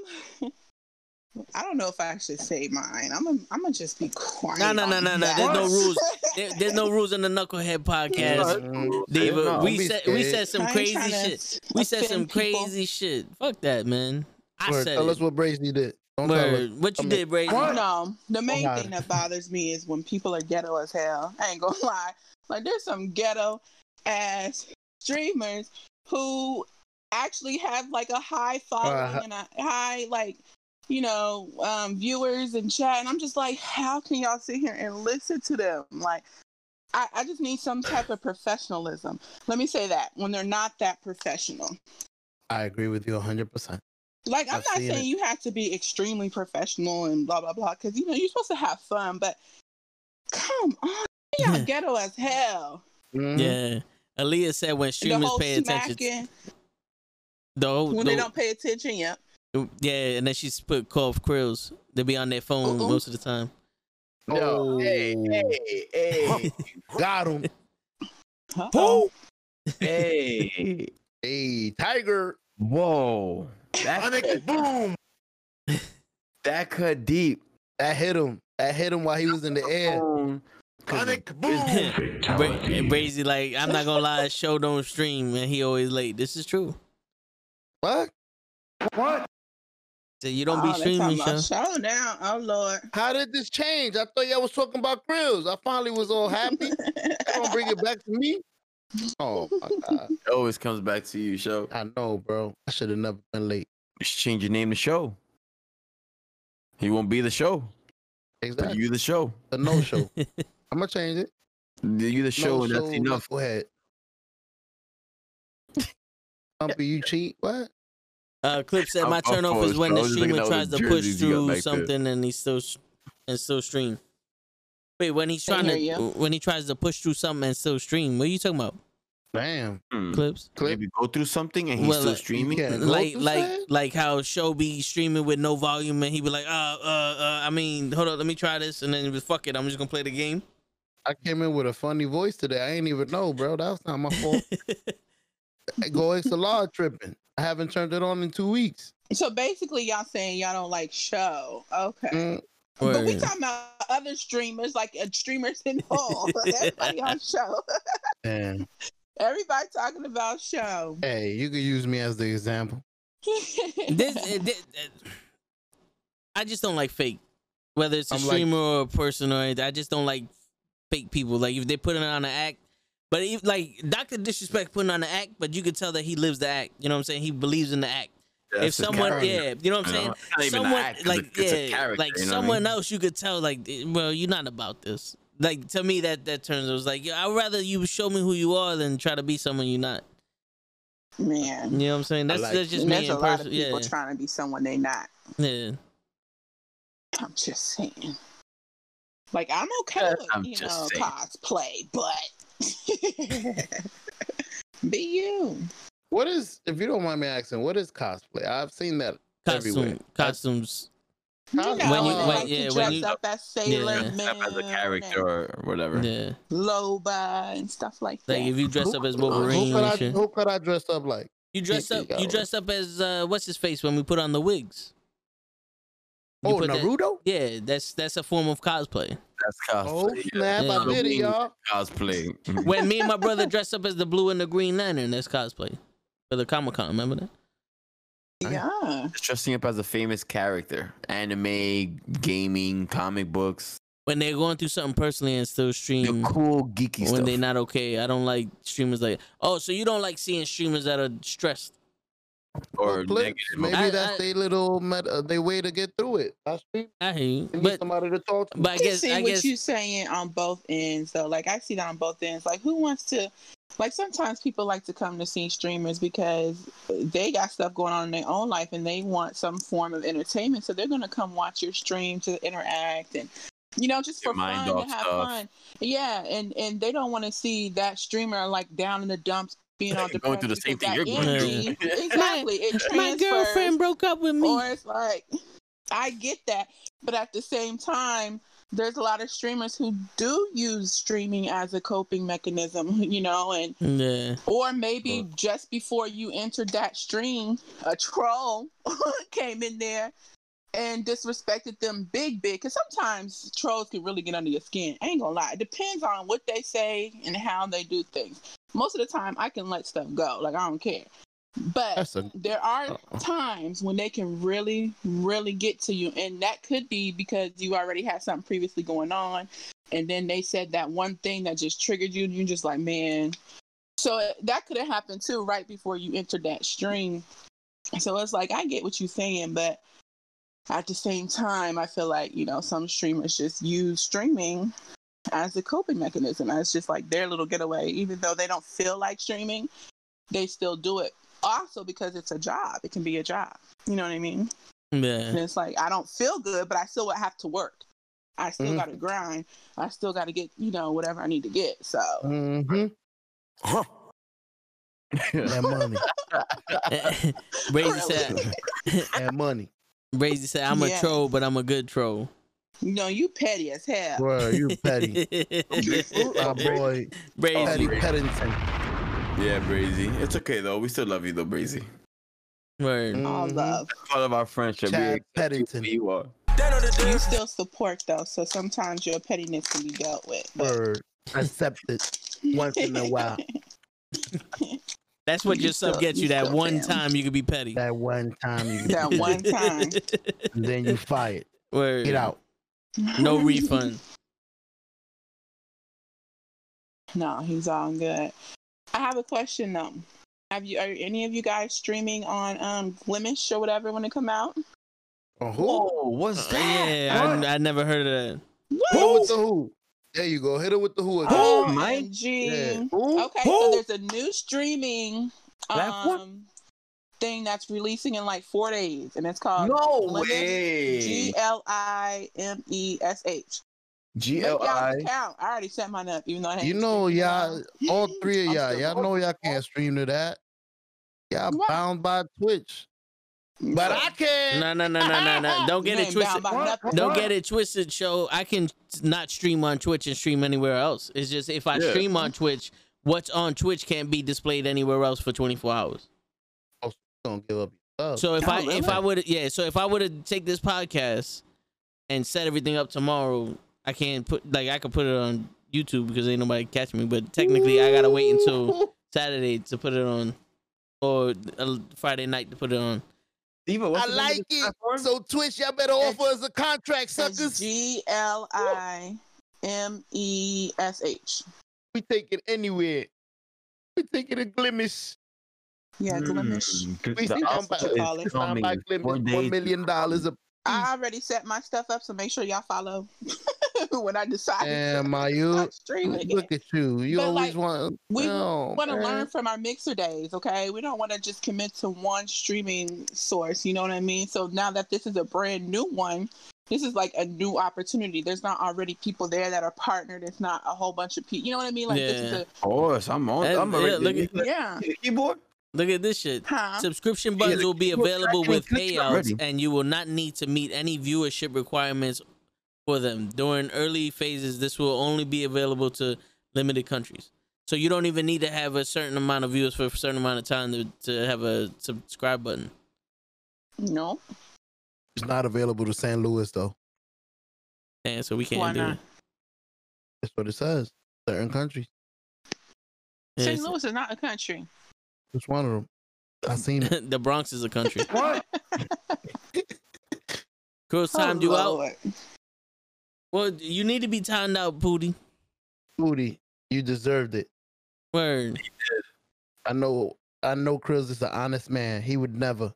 I don't know if I should say mine. I'm gonna, I'm gonna just be quiet. No, no, no, no, no. There's no rules. [LAUGHS] There, there's no rules in the Knucklehead podcast. Diva, No, we be said we said some crazy shit. We said some offend people. crazy shit. Fuck that, man. I Word, said tell it. us what Brazy did. Don't tell us. Word. What you I mean, did, Brady? what? No, the main Okay. thing that bothers me is when people are ghetto as hell. I ain't gonna [LAUGHS] lie. Like there's some ghetto ass streamers who actually have like a high following Uh, and a high like you know um viewers and chat and i'm just like how can y'all sit here and listen to them like I, I just need some type of professionalism let me say that when they're not that professional I agree with you 100%. Like i'm I've not saying it. you have to be extremely professional and blah blah blah because you know you're supposed to have fun but come on [LAUGHS] y'all ghetto as hell Mhm. Yeah. Aaliyah said when streamers pay attention, smacking the whole, when the, they don't pay attention yep Yeah, and then she's put call Krills. They be on their phone Uh-oh. most of the time. Yo, hey, Oh. hey, hey, [LAUGHS] got him. [LAUGHS] Uh-oh. Hey. Hey, Tiger. Whoa. That cut, boom. [LAUGHS] that cut deep. That hit him. That hit him while he was in the air. Boom. Sonic boom. Bra- Brazy like, I'm not gonna lie, show don't stream, and he always late. This is true. What? What? So you don't Oh, be streaming, show. about show now. Oh Lord. How did this change? I thought y'all was talking about grills. I finally was all happy. [LAUGHS] Don't bring it back to me. Oh my [LAUGHS] god. It always comes back to you, show. I know, bro. I should have never been late. You should change your name to show. He won't be the show, but Exactly. you the show. The no [LAUGHS] show. I'm gonna change it. You the show, no and that's show. enough. Go ahead. Humpy, you cheat? What? Uh, Clip said my I'm turn off is when the was just looking streamer tries to push jerseys you got through back there. something and he still s- and still stream. Wait, when he's Can't trying to hear you. when he tries to push through something and still stream, what are you talking about? Damn. Hmm. Clips? Clip. Maybe go through something and he's Well, still streaming. Yeah, like like that? like how show be streaming with no volume and he be like, uh, uh, uh, I mean, hold on, let me try this, and then he was fuck it, I'm just gonna play the game. I came in with a funny voice today. I ain't even know, bro. That was not my fault. [LAUGHS] Go XLR tripping. I haven't turned it on in two weeks. So basically, y'all saying y'all don't like show. Okay. Mm, But we talking about other streamers, like uh, streamers in whole. [LAUGHS] Everybody on [LAUGHS] show. damn. [LAUGHS] Everybody talking about show. Hey, you could use me as the example. this, uh, thi- uh, I just don't like fake. Whether it's a I'm like- streamer or a person or anything, I just don't like fake people. Like if they're putting on an act, but if, like Doctor Disrespect putting on an act, but you could tell that he lives the act. You know what I'm saying? He believes in the act. If That's his someone, character. yeah, you know what I'm saying? know, not even someone act, it's like it's a yeah, character, like you know what I someone mean? else, you could tell like, eh, well, you're not about this. Like to me, that that turns. It was like, I'd rather you show me who you are than try to be someone you're not. Man. You know what I'm saying? That's like that's just And me there's a in lot person. of people Yeah, trying to be someone they're not. yeah. I'm just saying. Like I'm okay with I'm you know saying. cosplay, but [LAUGHS] be you. What is, if you don't mind me asking, what is cosplay? I've seen that everywhere. Costume, costumes. You know, When you- they when- like yeah, to when dress you- up as Sailor Yeah. Moon, as a character or whatever. Yeah, Loba and stuff like that. like if you dress up as Who Wolverine could, I, and shit. who could I dress up like? You dress up. You dress up as uh, what's his face when we put on the wigs. You Oh, put that- Naruto? yeah, that's that's a form of cosplay. That's Oh, cosplay. snap. Yeah. I did it, y'all. Cosplay. When me and my brother dress up as the Blue and the Green Lantern, that's cosplay for the Comic Con. Remember that? yeah. Just dressing up as a famous character. Anime, gaming, comic books. When they're going through something personally and still stream The cool geeky when stuff. they're not okay. I don't like streamers like. Oh, so you don't like seeing streamers that are stressed? or Well, negative. Maybe I- that's I- their little met, uh, they way to get through it. I stream. I hear you, They need but somebody to talk to. but I I see I what you're saying on both ends, So Like I see that on both ends. Like who wants to? Like sometimes people like to come to see streamers because they got stuff going on in their own life and they want some form of entertainment. So they're gonna come watch your stream to interact and you know just for fun to have stuff. fun. Yeah, and and they don't want to see that streamer like down in the dumps being all [LAUGHS] Going through the same thing you're going through. [LAUGHS] exactly. It [LAUGHS] my girlfriend broke up with me. or it's like I get that, but at the same time, there's a lot of streamers who do use streaming as a coping mechanism, [LAUGHS] you know, and yeah, or maybe just before you entered that stream, a troll [LAUGHS] came in there and disrespected them big, big. Because sometimes trolls can really get under your skin. I ain't gonna lie. It depends on what they say and how they do things. Most of the time, I can let stuff go. Like I don't care. But a there are Uh-oh. times when they can really, really get to you, and that could be because you already had something previously going on, and then they said that one thing that just triggered you, and you're just like, man. So that could have happened too, right before you entered that stream. So it's like I get what you're saying, but at the same time, I feel like you know some streamers just use streaming as a coping mechanism, as just like their little getaway, even though they don't feel like streaming, they still do it also because it's a job. It can be a job. You know what I mean? Yeah. And it's like I don't feel good, but I still would have to work. I still Mhm. got to grind. I still got to get you know whatever I need to get. So Mm-hmm. That money. [LAUGHS] Brazy said, [LAUGHS] That money. Brazy said, I'm a troll, but I'm a good troll. No, you petty as hell. Bro, you petty. [LAUGHS] My boy, Petty Brazy. Peddington. Yeah, Brazy. It's okay though. We still love you though, Brazy. Word. All Mhm. love. Part of our friendship. we Chad accept you Peddington. who You are. You still support though, so sometimes your pettiness can be dealt with. but- Word. Accepted once in a while. [LAUGHS] That's what You your sub gets you you that one fam. time you could be petty. That one time you can. That one time. [LAUGHS] and then you fired. Word. Get out. No [LAUGHS] refund. No, he's all good. I have a question though. Have you are any of you guys streaming on um Glimesh or whatever when it come out? Oh, who? Whoa, what's Uh, yeah, I, I never heard of that. Hit her with the who. There you go. Hit her with the who again. Who, OMG. Mike? Yeah. Who? Okay, Who? so there's a new streaming Platform? um thing that's releasing in like four days, and it's called No Glimesh, way. G L I M E S H. G Make L y'all I. already set mine up, even though I You know, streamed in a y'all, all [LAUGHS] three of y'all, y'all know y'all can't stream to that. Y'all What? bound by Twitch. But I can. No, no, no, no, no, no. [LAUGHS] Don't get it twisted. bound by nothing. Don't get it twisted, show. I can not stream on Twitch and stream anywhere else. It's just if I Yeah. stream on Twitch, what's on Twitch can't be displayed anywhere else for 24 hours. Oh, Don't give up your sub. So if Oh, I if? I would yeah, so if I would have take this podcast and set everything up tomorrow, I can't put like I could put it on YouTube because ain't nobody catch me. But technically, I gotta wait until Saturday to put it on, or uh, Friday night to put it on. Diva, what's I the like it. platform? So Twitch, y'all better offer us a contract, It's suckers. G L I M E S H. We take it anywhere. We take it a Glimesh. Yeah, Glimesh. Mm, 'cause We the signed by, offer is call it. we signed by Glimesh. One days. million dollars a I already set my stuff up, so make sure y'all follow [LAUGHS] [LAUGHS] when I decided Damn, to my you. start streaming again. Look at you. You But, always like, want. we no, want to learn from our mixer days, okay? We don't want to just commit to one streaming source, you know what I mean? So now that this is a brand new one, this is like a new opportunity. There's not already people there that are partnered. It's not a whole bunch of people. You know what I mean? Like this is a. Of course, I'm on. That- I'm yeah, already. look at- a yeah. keyboard. Look at this shit. Huh? Subscription Yeah, buttons the will be available with payouts, already. and you will not need to meet any viewership requirements for them. During early phases, this will only be available to limited countries. So you don't even need to have a certain amount of viewers for a certain amount of time to, to have a subscribe button. No. It's not available to St. Louis though. And so we can't Why do not? it. That's what it says. Certain countries. Yeah, St. it's- Louis is not a country. It's one of them. I seen it. [LAUGHS] the Bronx is a country. What? [LAUGHS] Cruz Oh, timed you out. Lord. Well, you need to be timed out, Pooty. Booty, you deserved it. Word. I know. I know. Chris is an honest man. He would never.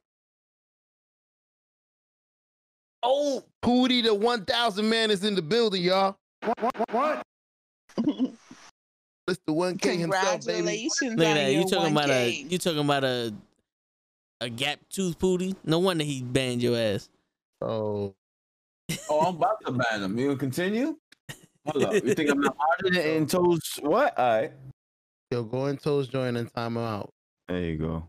Oh, Pooty, the one thousand man is in the building, y'all. What? what It's the one K himself, baby. Congratulations Look at on that. your You talking about a 1K. you talking about a a gap tooth Pooty? No wonder he banned your ass. Oh, Oh, I'm about to ban him. You gonna continue? Hold up. You think I'm not [LAUGHS] harder than in toes? What? All right. yo, go in toes join and time him out. There you go.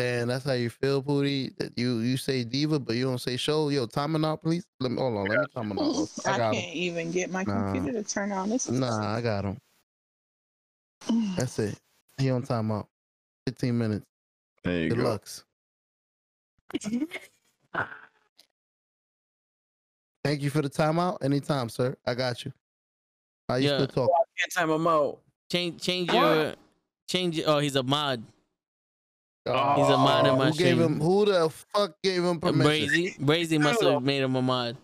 And that's how you feel, Pooty. That you you say diva, but you don't say show. Yo, time him out, please. Let me hold on. Let me time him out. I, I can't him. even get my Nah. computer to turn on. This is Nah, I got him. [SIGHS] That's it. He on time out. Fifteen minutes. There you go. [LAUGHS] Deluxe. Thank you for the timeout. Anytime, sir. I got you. I used Yeah. still talk? Can't time him out. Change change your change your, oh he's a mod. Oh, He's a oh, mod in my who gave stream. him? Who the fuck gave him permission? Brazy. Brazy must have made him a mod.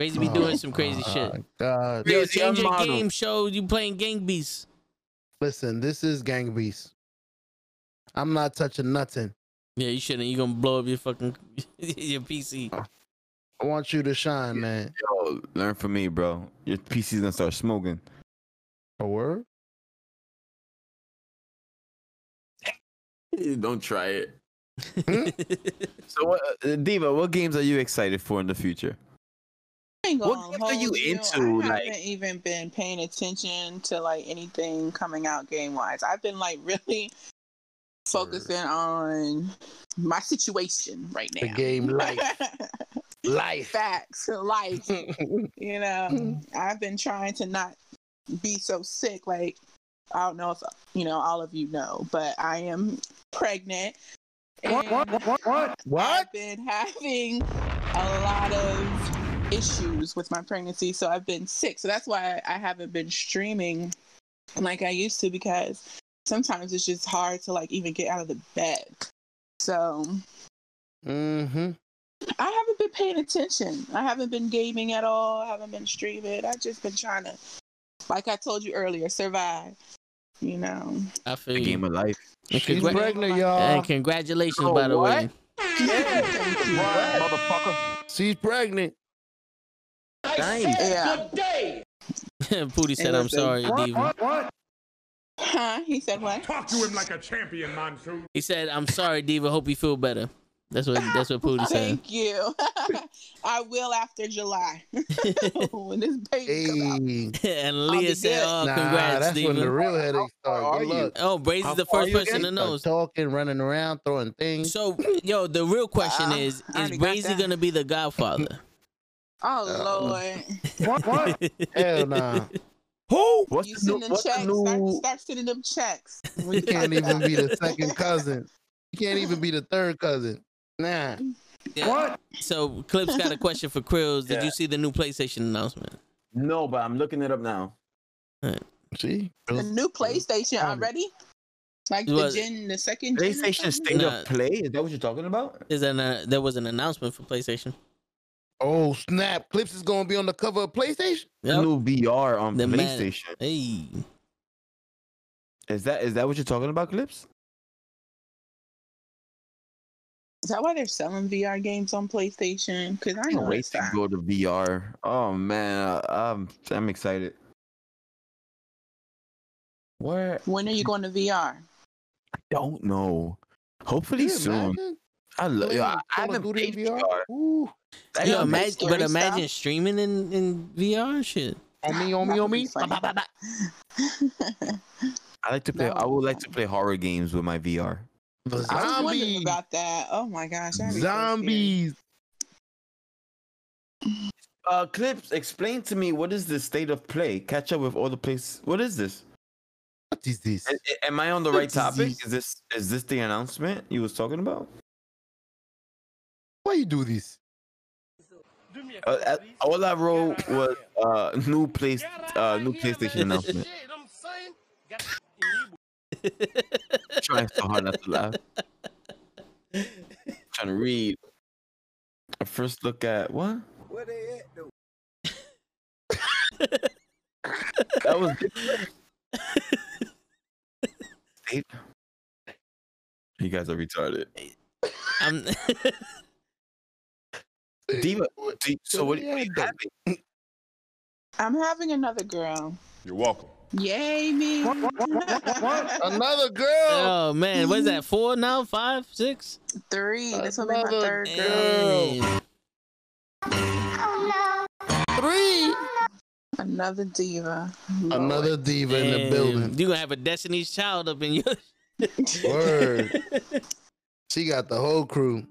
Brazy be oh doing some crazy Oh, shit. my God. Yo, change your unmodel. game show. You playing Gang Beasts. Listen, this is Gang Beast. I'm not touching nothing. Yeah, you shouldn't. You gonna blow up your fucking [LAUGHS] your PC. Oh, I want you to shine, man. Yo, learn from me, bro. Your PC's gonna start smoking. A word? [LAUGHS] Don't try it. [LAUGHS] So, what, uh, Diva, what games are you excited for in the future? I What games are you hold into, I like- haven't even been paying attention to like anything coming out game wise. I've been like [LAUGHS] really focusing on my situation right now. The game life. Life. Facts, life. [LAUGHS] you know, I've been trying to not be so sick. Like, I don't know if you know, all of you know, but I am pregnant. What? What? What? What? What? I've been having a lot of issues with my pregnancy, so I've been sick. So that's why I haven't been streaming like I used to because sometimes it's just hard to like even get out of the bed. So Mm-hmm. I haven't been paying attention. I haven't been gaming at all. I haven't been streaming. I've just been trying to, like I told you earlier, survive. You know. I feel The you. game of life. And, She's congra- pregnant, y'all. and congratulations, Oh, by the way. Thank you. Motherfucker. She's pregnant. Nice. Yeah. [LAUGHS] Pootie said, "I'm sorry, What? Diva." What? What? Huh? He said what? Talk to him like a champion, Monsoon. He said, "I'm sorry, Diva. Hope you feel better." That's what that's what Pootie said. Thank you. [LAUGHS] I will after July [LAUGHS] [LAUGHS] when this baby comes out. And I'll Leah said, good. "Oh, nah, congrats, that's when the real headaches start. Good luck. Oh, Brazy's How the first person to know. Start talking, running around, throwing things. So, yo, the real question Wow. is: Is already Brazy gonna be the Godfather? Oh Uh, Lord. What? What? Hell nah. Who? What's You the new? sending What's checks. the Start, new? start sending them checks. You can't even be the second cousin. You can't even be the third cousin. Nah. Yeah. What? So, Clips got a question for Krills. Did Yeah. you see the new PlayStation announcement? No, but I'm looking it up now. See? The new PlayStation already? Like Well, the gen, the second PlayStation something? State Nah. of Play. Is that what you're talking about? Is that uh, a, there was an announcement for PlayStation? Oh, snap. Clips is going to be on the cover of PlayStation? Yep. New VR on The man- PlayStation. Hey, Is that is that what you're talking about, Clips? Is that why they're selling VR games on PlayStation? Because I I can't wait to go to VR. Oh man, I- I'm I'm excited. Where When are you going to VR? I don't know. Hopefully Yeah, soon. imagine. I, lo- Playing yo, I, I Call of haven't Duty played VR. VR. Ooh. I yo, haven't- imagine, but stuff. imagine streaming in, in VR shit. On me, on [LAUGHS] me, on me. That would be. [LAUGHS] I like to play. That I would be would like to play horror games with my VR. The I was wondering zombies. about that. Oh my gosh. that'd so. Zombies. [SIGHS] Uh, Clips, explain to me what is the state of play? Catch up with all the places. What is this? What is this? A- a- Am I on the What right is topic? this? Is this is this the announcement you was talking about? Why you do this? Uh, uh, all I wrote was uh new place uh new PlayStation announcement. [LAUGHS] [LAUGHS] Trying so hard not to laugh. [LAUGHS] Trying to read. A first look at what? Where they at though? [LAUGHS] That was State. You guys are retarded. I'm um, [LAUGHS] Diva, so what? What What are you having? I'm having another girl. You're welcome. Yay, me. What? What? What? What? What? Another girl. oh man, what is that? Four now? Five? Six? Three. This will be my Another third girl. Hey. Three. Another diva. Lord. Another diva in the building. You gonna have a Destiny's Child up in your Word. [LAUGHS] She got the whole crew.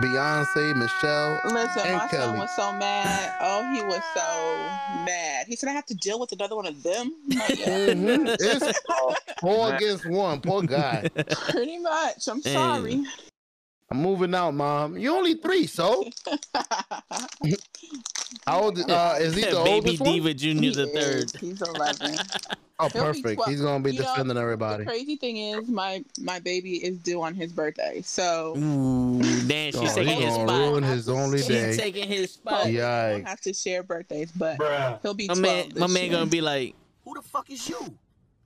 Beyonce, Michelle. Listen, And my Kelly. son was so mad. Oh, he was so mad. He said, I have to deal with another one of them. I'm like, yeah, Mhm. [LAUGHS] It's four against one. Poor guy. pretty much. I'm Damn. sorry. I'm moving out, mom. You only three, so [LAUGHS] how old? Uh, is he the Baby oldest? Diva Junior the third. is. He's 11. [LAUGHS] Oh, He'll perfect. He's gonna be You know, defending The everybody. crazy thing is, my my baby is due on his birthday. So Ooh, damn, she's Oh, taking he his gonna spot. ruin his only She's day. She's taking his [LAUGHS] spot. Yeah. don't have to share birthdays, but Bruh. he'll be My man, my man gonna be like, Who the fuck is you?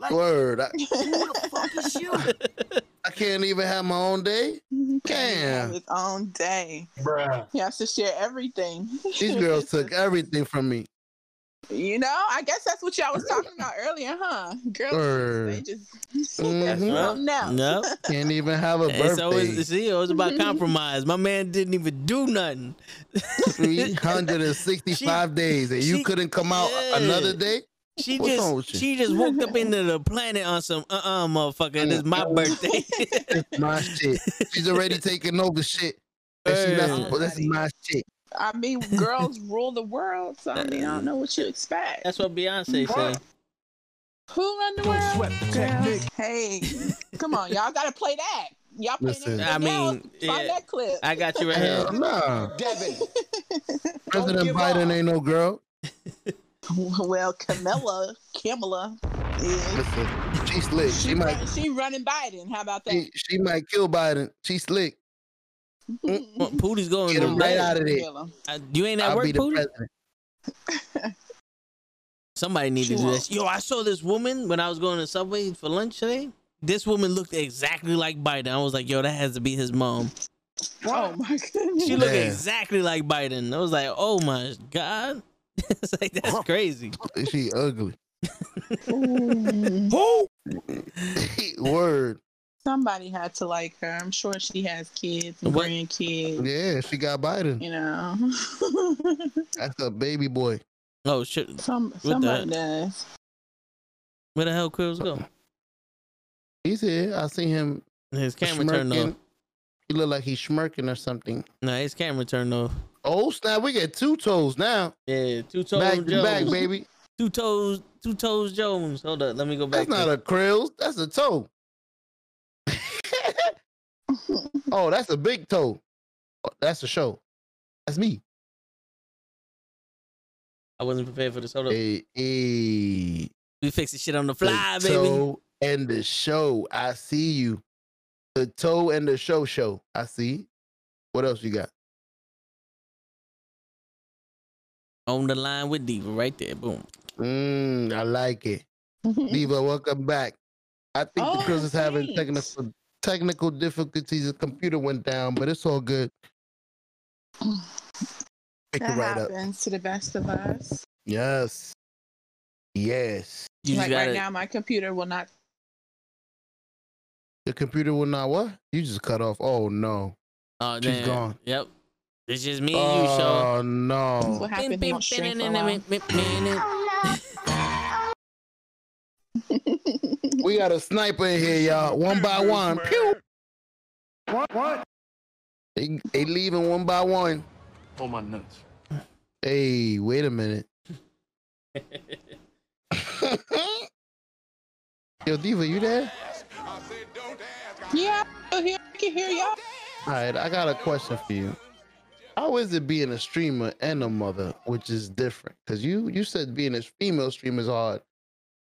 Like, Word. I, [LAUGHS] who the fuck is you? [LAUGHS] I can't even have my own day. Can't even have Damn. his own day. Bruh. He has to share everything. These girls took [LAUGHS] everything from me. You know, I guess that's what y'all was talking about earlier, huh? Girls, Word. they just Mhm. no, no. No. Can't even have a It's always birthday. see, it was about compromise. My man didn't even do nothing. 365 days and you she- couldn't come out yeah. another day? She What's wrong with just you? she just walked up into the planet on some uh uh motherfucker. This is my birthday. [LAUGHS] It's my shit. She's already taking over shit. And she not that's my shit. I mean, girls rule the world, so I mean, I don't know what you expect. That's what Beyonce said. Who run the world? sweat the technique. Hey, come on, y'all gotta play that. Y'all play Listen. that. I mean, find that clip. I got you right Hell here. no. Devin. [LAUGHS] President Biden up. ain't no girl. [LAUGHS] well, Camilla, Kamala, is. Listen, she slick. She, She might run, she running Biden. How about that? she, she might kill Biden. She slick. Well, [LAUGHS] Pootie's going Get him right out of there. Uh, You ain't at I'll work, be Pootie? [LAUGHS] Somebody need She to do this. Yo, I saw this woman when I was going to Subway for lunch today. This woman looked exactly like Biden. I was like, yo, that has to be his mom. Oh my goodness. She looked Yeah. exactly like Biden. I was like, oh my god. [LAUGHS] it's like that's crazy. She ugly. Ooh. [LAUGHS] Word. Somebody had to like her. I'm sure she has kids and What? grandkids. Yeah, she got Biden. You know, [LAUGHS] That's a baby boy. Oh shit. some the somebody heck? does. Where the hell Quills go? He's here. I see him His camera turned off. He look like he's smirking or something. Nah, his camera turned off. Oh snap! We get two toes now. Yeah, two toes Back to Jones. back, baby. Two toes, two toes Jones. Hold up, let me go back. That's not a krills. That's a toe. [LAUGHS] oh, that's a big toe. Oh, That's a show. That's me. I wasn't prepared for this. Hold up. Hey, hey. We fixing shit on the fly, the baby. toe and the show. I see you. The toe and the show show. I see. What else you got? On the line with Diva, right there. Boom. Mm, I like it. Diva, [LAUGHS] welcome back. I think the Oh, Chris is having thanks. technical technical difficulties. The computer went down, but it's all good. [SIGHS] Pick that it right up. happens to the best of us. Yes. Yes. You like gotta. right now, my computer will not. The computer will not what? You just cut off. Oh no. oh, she's damn. gone. Yep. It's just me and you, Sean. Oh no. What happened? He don't stream for a while. [LAUGHS] We got a sniper in here, y'all. One by one. Pew. What? What? They, they leaving one by one. Oh my nuts. Hey, wait a minute. [LAUGHS] Yo, Diva, you there? yeah, I I can hear y'all. All right, I got a question for you. How is it being a streamer and a mother, which is different? Because you you said being a female streamer is hard.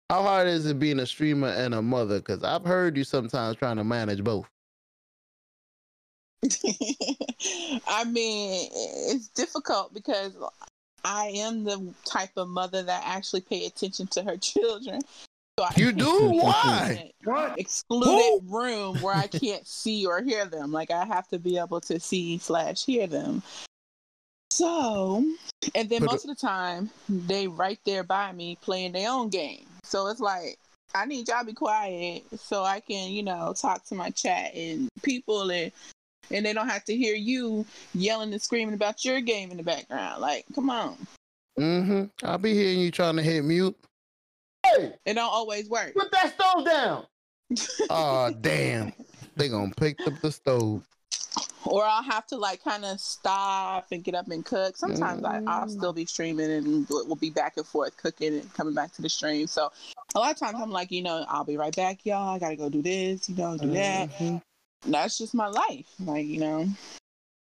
How hard is it being a streamer and a mother? Because I've heard you sometimes trying to manage both. [LAUGHS] I mean, it's difficult because I am the type of mother that actually pay attention to her [LAUGHS] children. So You do? Why? What? Excluded room where I can't see or hear them. Like I have to be able to see slash hear them. So, and then But- most of the time they right there by me playing their own game. So it's like I need y'all be quiet so I can, you know, talk to my chat and people and and they don't have to hear you yelling and screaming about your game in the background. Like, come on. Mm-hmm. I'll be hearing you trying to hit mute. Hey, It don't always work. put that stove down. [LAUGHS] oh damn. They gonna pick up the stove. Or I'll have to like kind of stop and get up and cook. Sometimes I, I'll still be streaming and we'll be back and forth cooking and coming back to the stream. So a lot of times I'm like, you know, I'll be right back, y'all. I gotta go do this, you know, do that. Mhm. That's just my life. Like, you know.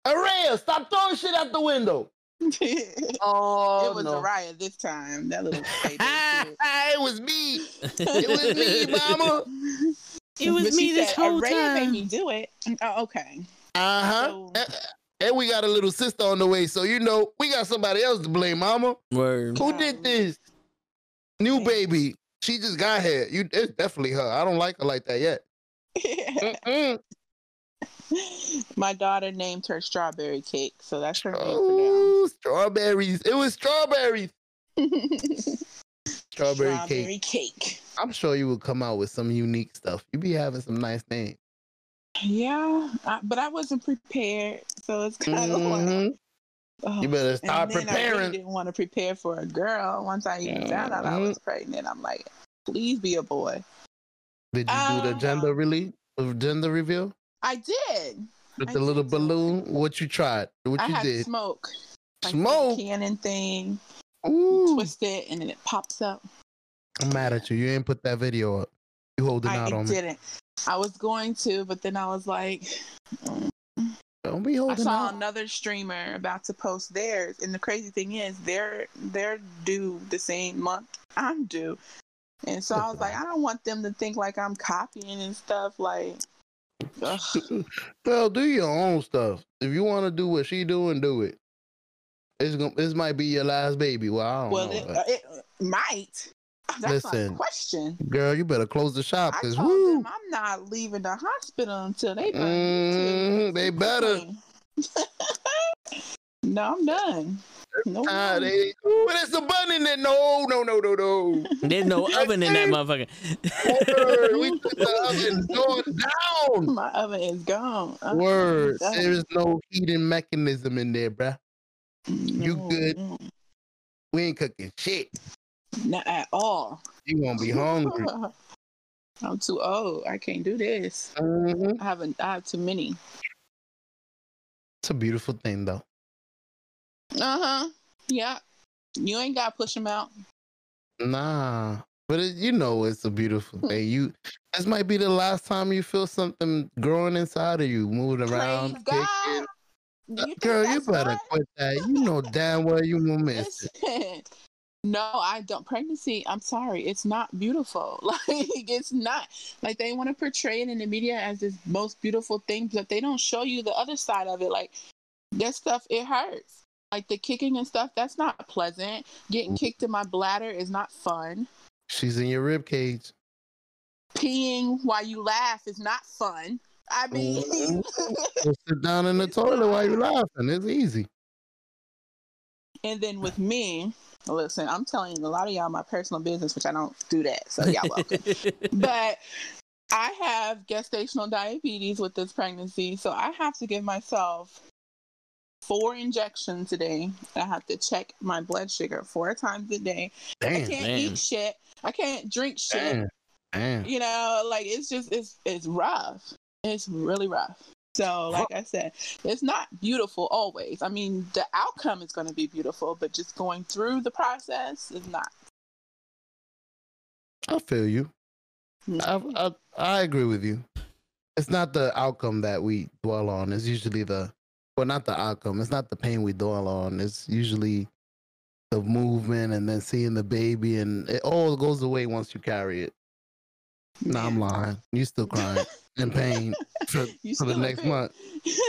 Araya, stop throwing shit out the window. [LAUGHS] it Oh was no. Araya this time. That little [LAUGHS] payday kid. [LAUGHS] it was me. It was me, mama. It was But me this said, whole Araya made time. me do it. Oh, okay. Uh-huh. So- And, and we got a little sister on the way, so you know we got somebody else to blame, mama. Word. Who did this? New baby. She just got here. You it's definitely her. I don't like her like that yet. My daughter named her strawberry cake, so that's her name for now. Strawberries. It was strawberries. Strawberry, cake. Strawberry cake. I'm sure you will come out with some unique stuff. You'd be having some nice names. Yeah, I, but I wasn't prepared, so it's kind of like. Mhm. oh. You better start then I really preparing. didn't want to prepare for a girl. Once I even found out I was Mhm. pregnant, I'm like, please be a boy. Did you do the Uh, gender release, uh, gender reveal I did. with I the little did it. balloon? What you tried? What I you had did? smoke. Like Smoke. cannon thing. Ooh, Twist it and then it pops up. I'm mad at you. You ain't put that video up. You holding I out on me. I didn't. I was going to, but then I was like, mm. Don't be holding. I saw out. another streamer about to post theirs, and the crazy thing is, they're they're due the same month I'm due, and so I was like, I don't want them to think like I'm copying and stuff. Like, [LAUGHS] ugh. Girl, do your own stuff. If you want to do what she doing, do it. It's gonna. This might be your last baby. Well, I don't well, know. it, but- it might. [LAUGHS] That's not Listen, a question. Girl, you better close the shop I because told woo. them I'm not leaving the hospital until they. burn Mhm, they better. [LAUGHS] no, I'm done. No, Ah, they, ooh, there's a button in there. No, no, no, no, no. There's no oven in that motherfucker. Word, we [LAUGHS] took the oven going down. my oven is gone. Uh, Word, there is no heating mechanism in there, bruh. You No, good. no, We ain't cooking shit. Not at all. You gonna be hungry. [LAUGHS] I'm too old. I can't do this. Mhm. I haven't. I have too many. It's a beautiful thing, though. Uh huh. Yeah. You ain't got to push them out. Nah, but it, you know it's a beautiful thing. You this might be the last time you feel something growing inside of you, moving around. Praise. God. You Girl, you better fun? quit that. You know damn well you won't miss it. [LAUGHS] No, I don't. Pregnancy, I'm sorry, it's not beautiful. [LAUGHS] Like, it's not. Like, they want to portray it in the media as this most beautiful thing, but they don't show you the other side of it. Like, that stuff, it hurts. Like, the kicking and stuff, that's not pleasant. Getting Mm. kicked in my bladder is not fun. She's in your rib cage. Peeing while you laugh is not fun. I mean, mm-hmm. [LAUGHS] sit down in the toilet while you're laughing. It's easy. and then with me, listen, I'm telling a lot of y'all my personal business, which I don't do that. So, y'all welcome. [LAUGHS] but I have gestational diabetes with this pregnancy, so I have to give myself four injections a day. I have to check my blood sugar four times a day. I can't damn. eat shit. I can't drink shit. damn, damn. You know, like it's just it's it's rough. It's really rough. So, like I said, it's not beautiful always. I mean, the outcome is going to be beautiful, but just going through the process is not. I feel you. I, I I agree with you. It's not the outcome that we dwell on. It's usually the well, not the outcome. It's not the pain we dwell on. It's usually the movement and then seeing the baby, and it all goes away once you carry it. No, I'm lying. You still crying [LAUGHS] in pain for, [LAUGHS] for the next pay. month.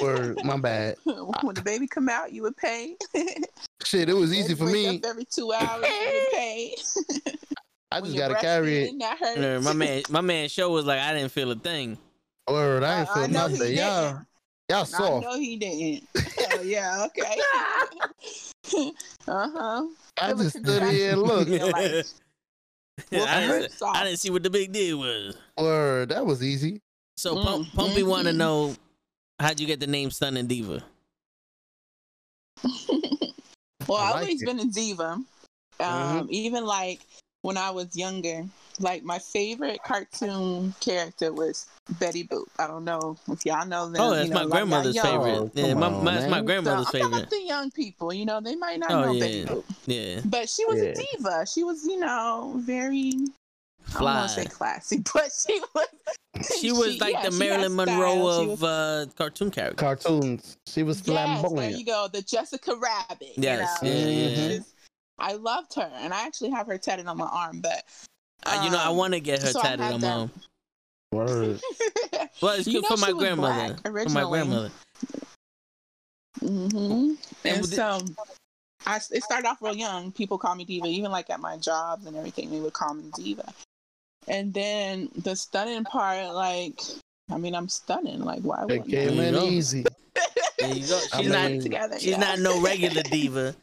Word, my [LAUGHS] bad. when the baby come out, you would pay. [LAUGHS] Shit, it was easy for me. Up every two hours, you would pay. I When just gotta carry it. breastfeeding, That hurts. My man, my man, show was like, I didn't feel a thing. Word, I didn't I feel know he nothing. Y'all, y'all I soft. know he didn't. Oh yeah, okay. uh huh. I just stood here and looked. I, didn't, I didn't see what the big deal was. Word, that was easy. So Mm, Pump, Pumpy want to know how'd you get the name Sun and Diva? [LAUGHS] well, I I've like always it. been a diva. Um, Mhm. Even like when I was younger, like my favorite cartoon character was Betty Boop. I don't know if y'all know that. Oh, you that's know, my like, grandmother's y'all young. favorite. Oh, Yeah, my, on, my, that's my grandmother's so I'm talking favorite. about the young people. You know, they might not Oh, know yeah. Betty Boop, Yeah, but she was Yeah. a diva. She was, you know, very. I don't want to say classy, [LAUGHS] but she was. She was like yeah, the Marilyn. Monroe She of was- uh, cartoon characters. Cartoons. She was flamboyant. Yes, there flamboyant. you go. The Jessica Rabbit. Yes, you know? yeah, yeah. She was- I loved her, and I actually have her tatted on my arm. But Uh, you know, I um, want to get her so I tatted on my arm. Word. [LAUGHS] Well, it's You good for my she was grandmother. black For my originally. grandmother. hmm And And with the- so, I it started off real young. People call me diva, even like at my jobs and everything. They would call me diva. And then the stunning part, like, I mean, I'm stunning. Like, why It would came you in easy. There you go. [LAUGHS] I She's not. together? She's yeah. not no regular diva.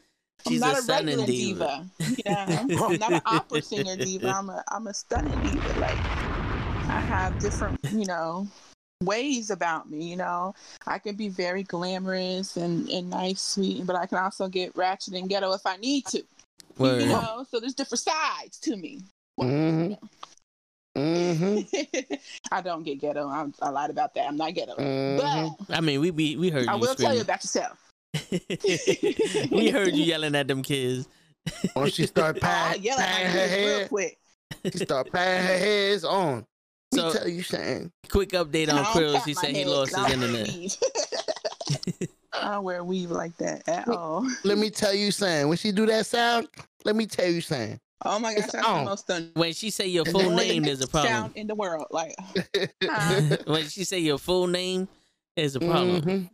I'm She's not a a, stunning regular diva. diva. Yeah, [LAUGHS] I'm not an opera singer diva. I'm a I'm a stunning diva. Like I have different, you know, ways about me. You know, I can be very glamorous and and nice, sweet, but I can also get ratchet and ghetto if I need to. Word. You know, so there's different sides to me. Mm-hmm. Mm-hmm. [LAUGHS] I don't get ghetto. I'm, I lied about that. I'm not ghetto. Mhm. But I mean, we we, we heard I you will tell you about yourself. [LAUGHS] [LAUGHS] we heard you yelling at them kids. Once she start I'll patting, yell patting my her kids real head, quick. she start patting her head. It's on. So- me tell you something. Quick update on I don't Krills. pat He said he lost his I don't wear internet. I don't wear weave like that at all. Let me tell you something. When she do that sound, let me tell you something. Oh my gosh, It's that's on. the most stunning When she say your full name, there's a problem. sound in the world. Like, [LAUGHS] [LAUGHS] When she say your full name, there's a problem. Mhm.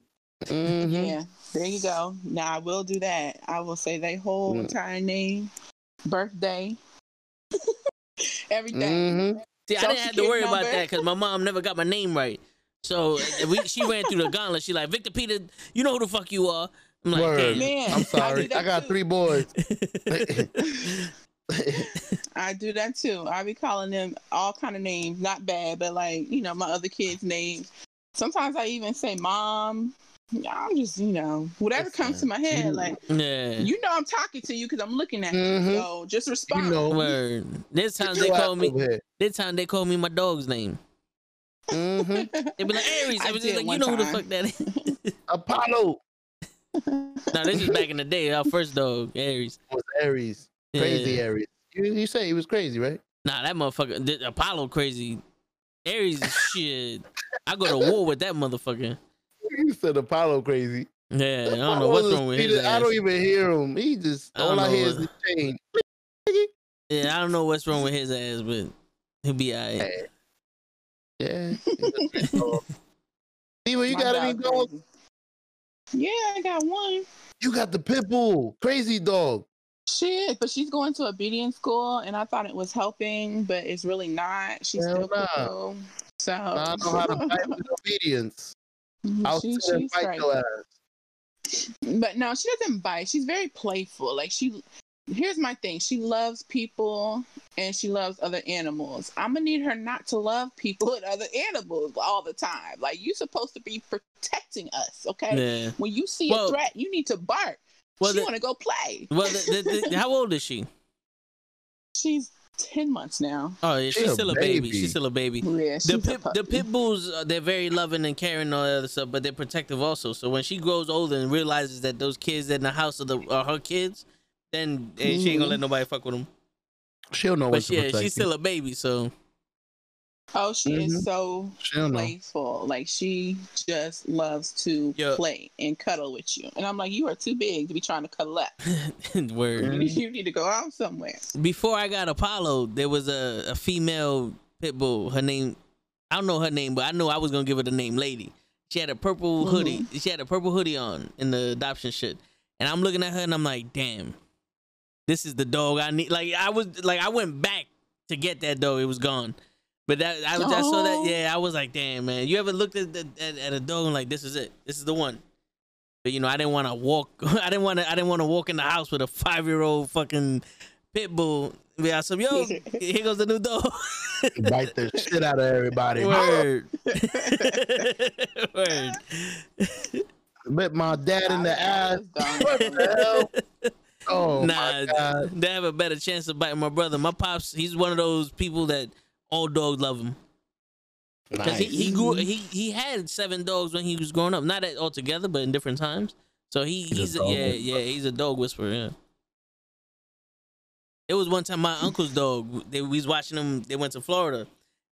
Mhm. yeah, there you go. Now I will do that. I will say their whole Mm. entire name, birthday, [LAUGHS] everything. Mhm. See, I didn't have to worry security about that because my mom never got my name right. So uh, we, she ran through the gauntlet. She like Victor Peter, you know who the fuck you are. I'm like, Word. damn. Man, I'm sorry. do I, got too. three boys. [LAUGHS] I do that too. I be calling them all kind of names, not bad, but like you know my other kids' names. Sometimes I even say mom. I'm just you know whatever comes to my head. Like Yeah. you know I'm talking to you because I'm looking at Mhm. you. So just respond. you know. Word. This time they call me. This time they call me my dog's name. Mhm. [LAUGHS] They be like Aries. I I was just like, you one know who the fuck that is. [LAUGHS] Apollo now this is back in the day. Our first dog, Aries. was Aries. Crazy Yeah. Aries. You, you say he was crazy, right? Nah, that motherfucker. th- Apollo crazy. Aries is shit. I go to war with that motherfucker. You said Apollo crazy. Yeah, I don't know what's wrong with is- his I don't even hear him. He just I all I know hear is the chain. Yeah, I don't know what's wrong with his ass, but he'll be alright. Yeah. he's a great dog. Steven, you My got any dog dogs? Yeah, I got one. You got the pit bull, crazy dog. Shit, but she's going to obedience school, and I thought it was helping, but it's really not. She's Hell still nah. cuckoo. So I don't know how to fight with [LAUGHS] obedience. Mm-hmm. I'll she, she's fight straight. your ass. But no, she doesn't bite. She's very playful. Like she here's my thing. She loves people and she loves other animals. I'm gonna need her not to love people and other animals all the time. Like you're supposed to be protecting us, okay? Yeah. When you see Well- a threat, you need to bark. Well, she the- wanna go play. Well, the, the, the, how [LAUGHS] old is she? She's ten months now. Oh, yeah, She she's still a baby. baby. She's still a baby. Yeah, she's The a pit, the pit bulls, uh, they're very loving and caring and all that other stuff, but they're protective also. So when she grows older and realizes that those kids in the house are, the, are her kids, then eh, she ain't gonna let nobody fuck with them. She'll know what But to yeah, protect she's still a baby, so Oh, she Mhm. is so She'll know. playful. Like she just loves to Yeah. play and cuddle with you. And I'm like, you are too big to be trying to cuddle up. [LAUGHS] word. You, you need to go out somewhere. Before I got Apollo, there was a, a female pit bull. Her name, I don't know her name, but I know I was gonna give her the name Lady. She had a purple hoodie. She had a purple hoodie on in the adoption shit, and I'm looking at her and I'm like, damn, this is the dog I need. Like I was like I went back to get that dog. It was gone. But that I, was, I saw that. Yeah, I was like, damn, man. You ever looked at, the, at at a dog and like, this is it. This is the one. But you know, I didn't want to walk. [LAUGHS] I didn't want to. I didn't want to walk in the house with a five year old fucking pit bull. Be awesome. Yo, [LAUGHS] here goes the new dog. [LAUGHS] Bite the shit out of everybody. Word. Word. Bit my dad in the ass. What the hell? Oh nah, my god. they have a better chance of biting my brother. My pops, he's one of those people that all dogs love him. Because he, he grew he he had seven dogs when he was growing up. Not at all together, but in different times. So he, He's a he's, a, dog yeah, whisperer. yeah, he's a dog whisperer, yeah. It was one time my uncle's dog. They we was watching him. They went to Florida,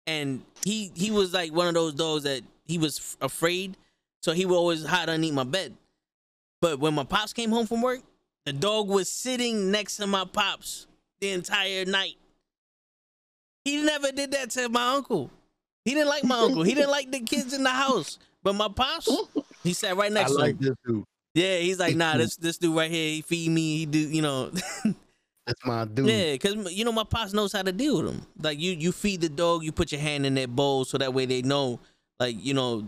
and he he was like one of those dogs that he was f- afraid, so he would always hide underneath my bed. But when my pops came home from work, the dog was sitting next to my pops the entire night. He never did that to my uncle. He didn't like my uncle. He didn't like the kids in the house. But my pops, he sat right I next to like him. this dude. Yeah, he's like, nah, this [LAUGHS] this dude right here, he feed me. He do, you know. [LAUGHS] That's my dude. Yeah, because you know my pops knows how to deal with them. Like you, you feed the dog, you put your hand in that bowl so that way they know, like you know,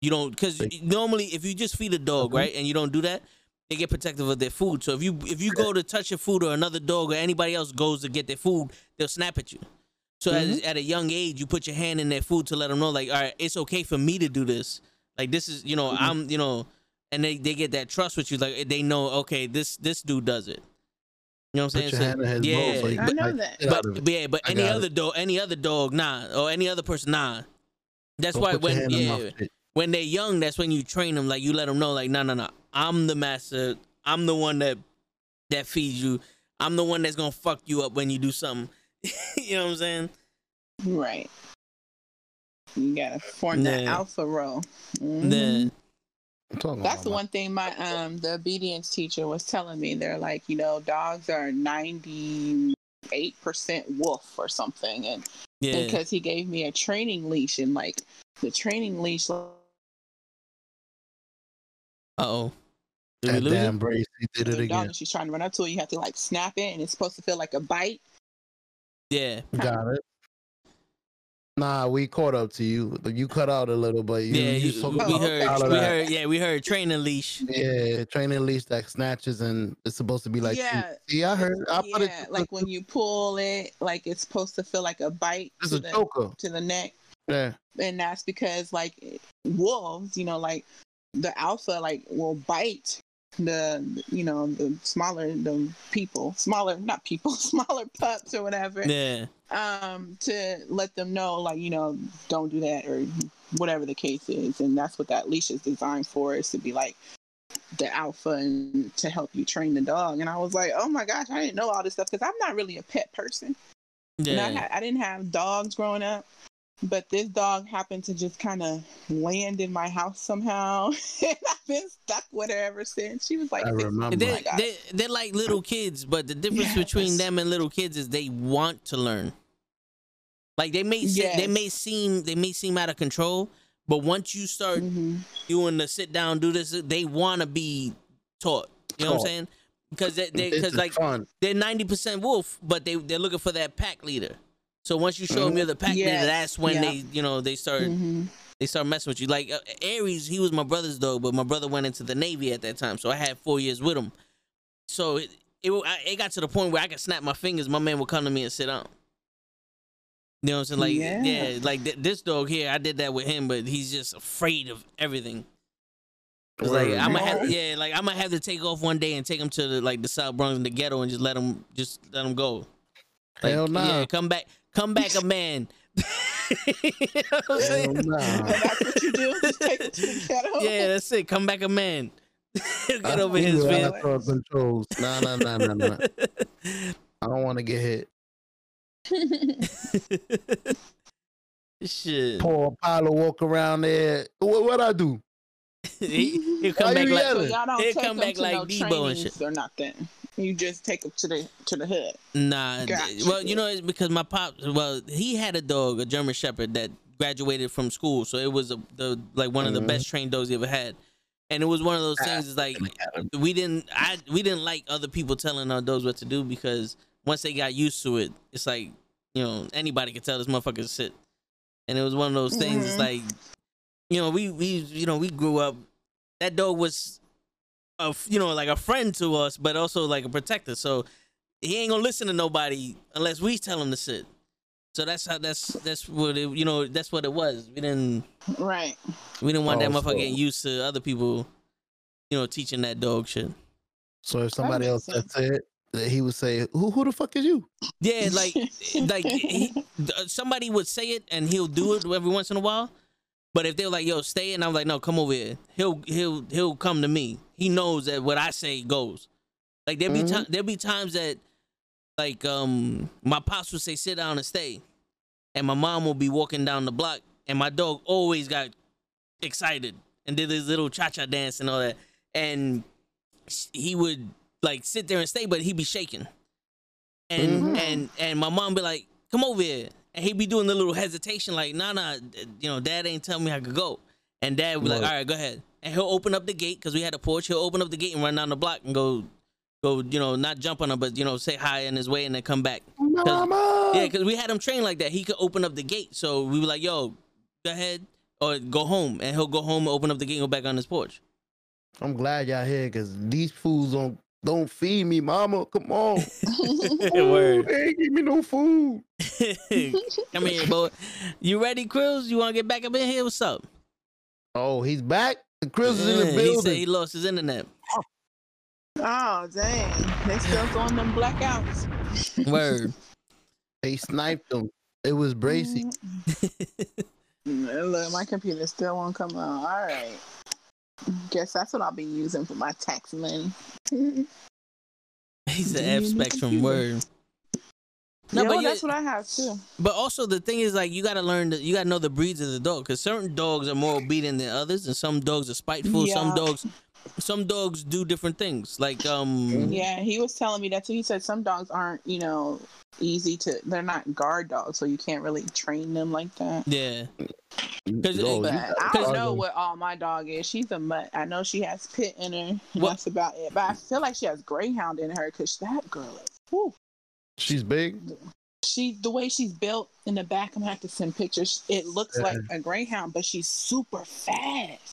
you don't. Because normally, if you just feed a dog, Mhm. right, and you don't do that, they get protective of their food. So if you if you go to touch your food or another dog or anybody else goes to get their food, they'll snap at you. So at, mm-hmm. at a young age, you put your hand in their food to let them know, like, all right, it's okay for me to do this. Like this is, you know, mm-hmm. I'm, you know, and they, they get that trust with you. Like they know, okay, this this dude does it. You know what I'm Put saying? your hand in his bowl yeah, so he I know that. but, but yeah, but I any other it. dog, any other dog, nah, or any other person, nah. That's Don't why when hand in my yeah, when they're young, that's when you train them. Like you let them know, like, no, no, no, I'm the master. I'm the one that that feeds you. I'm the one that's gonna fuck you up when you do something. [LAUGHS] you know what I'm saying? Right. You gotta form that alpha role. Mhm. The I'm That's the one thing my um the obedience teacher was telling me. They're like, you know, dogs are ninety eight percent wolf or something, and yeah, because he gave me a training leash and like the training leash. uh oh, did That damn brace, he did it The dog again. she's trying to run up to it, you have to like snap it, and it's supposed to feel like a bite. Yeah, Got it. Nah, we caught up to you. You cut out a little, but you, yeah. you You, so we heard, out of we that. heard, yeah, we heard training leash. Yeah, training leash that snatches and it's supposed to be like. Yeah. See, I heard. I put it. yeah, like when you pull it, like it's supposed to feel like a bite It's to a the, choker. to the neck. Yeah. and that's because like wolves, you know, like the alpha like will bite the you know the smaller the people, smaller not people, [LAUGHS] smaller pups or whatever, Yeah, um, to let them know like you know don't do that or whatever the case is, and that's what that leash is designed for is to be like the alpha and to help you train the dog. And I was like, oh my gosh, I didn't know all this stuff because I'm not really a pet person. And I, yeah, ha- I didn't have dogs growing up, but this dog happened to just kind of land in my house somehow, [LAUGHS] and I've been stuck with her ever since. She was like, I remember. They're, they're, they're like little kids, but the difference between them and little kids is they want to learn. Like they may se- they may seem they may seem out of control, but once you start Mhm. doing the sit down, do this, they want to be taught. You know what I'm saying? Because they because like fun. they're ninety percent wolf, but they they're looking for that pack leader. So once you show them you're the pack Yes. that's when Yeah. they you know they start Mhm. they start messing with you. Like uh, Aries, he was my brother's dog, but my brother went into the Navy at that time, so I had four years with him. So it it, I- it got to the point where I could snap my fingers. My man would come to me and sit down. You know what I'm saying? Like yeah, Yeah. like th- this dog here, I did that with him, but he's just afraid of everything. It's like I'm gonna have, yeah, like I'm gonna have to take off one day and take him to the like the South Bronx and the ghetto and just let him just let him go. Like, Hell nah. Yeah, come back, come back a man. [LAUGHS] you know what I'm saying? Nah. That's what you do. Just take it to the ghetto. Yeah, that's it. Come back a man. [LAUGHS] Get I over his man. Controls. [LAUGHS] Nah, nah, nah, nah, nah. I don't want to get hit. Shit. Poor Apollo walk around there. What what I do? he, he'll come Why back like So yelling? y'all don't He'll come back to like no Debo and trainings shit. or nothing. You just take them to the to the hood. nah. Gotcha. Well, you know, it's because my pop. Well, he had a dog, a German Shepherd, that graduated from school, so it was a, the like one of the best trained dogs he ever had. And it was one of those things. Is like we didn't. I we didn't like other people telling our dogs what to do because once they got used to it, it's like you know anybody could tell this motherfucker to sit. And it was one of those things. It's Mhm. like you know we we you know we grew up. That dog was a f- you know like a friend to us, but also like a protector. So he ain't gonna listen to nobody unless we tell him to sit. So that's how that's that's what it you know that's what it was. We didn't Right. we didn't want that Oh, motherfucker so- getting used to other people, you know, teaching that dog shit. So if somebody else makes that said that he would say, "Who who the fuck is you?" Yeah, like like he, uh, somebody would say it and he'll do it every once in a while. But if they're like, "Yo, stay," and I'm like, "No, come over here," he'll he'll he'll come to me. He knows that what I say goes. Like there'll be Mhm. time there'll be times that like um my pops would say sit down and stay, and my mom will be walking down the block, and my dog always got excited and did his little cha cha dance and all that, and he would like sit there and stay, but he'd be shaking and Mhm. and and my mom be like, "Come over here," and he'd be doing the little hesitation, like, "Nah, nah, you know, Dad ain't telling me I could go," and Dad would be like, "All right, go ahead," and he'll open up the gate because we had a porch. He'll open up the gate and run down the block and go, go, you know, not jump on him, but you know, say hi in his way and then come back. Mama. Yeah, because we had him trained like that. He could open up the gate, so we were like, "Yo, go ahead." Or go home, and he'll go home open up the gate and go back on his porch. I'm glad y'all here because these fools don't don't feed me, mama. Come on. [LAUGHS] [LAUGHS] Word. They ain't give me no food. [LAUGHS] Come here, boy. You ready, Krills? You want to get back up in here? What's up? Oh, he's back. The Chris is in Yeah, the he building. said he lost his internet. Oh dang, they still throwing them blackouts. [LAUGHS] Word. They sniped him. It was Brazy. Mm, Look, my computer still won't come on. All right. Guess that's what I'll be using for my tax money. [LAUGHS] He's the Do F you spectrum computer? word. No, No, but you- that's what I have too. But also the thing is like you gotta learn that you gotta know the breeds of the dog because certain dogs are more obedient than others, and some dogs are spiteful. Some dogs, some dogs do different things. Like um, Yeah, he was telling me that too. He said some dogs aren't, you know, easy to. They're not guard dogs, so you can't really train them like that. Yeah. Because But you I got don't know dogs. what all my dog is. She's a mutt. I know she has pit in her. and What- That's about it. But I feel like she has greyhound in her because that girl is. Whew, She's big. she the way she's built in the back. I'm gonna have to send pictures. It looks Yeah. like a greyhound, but she's super fast.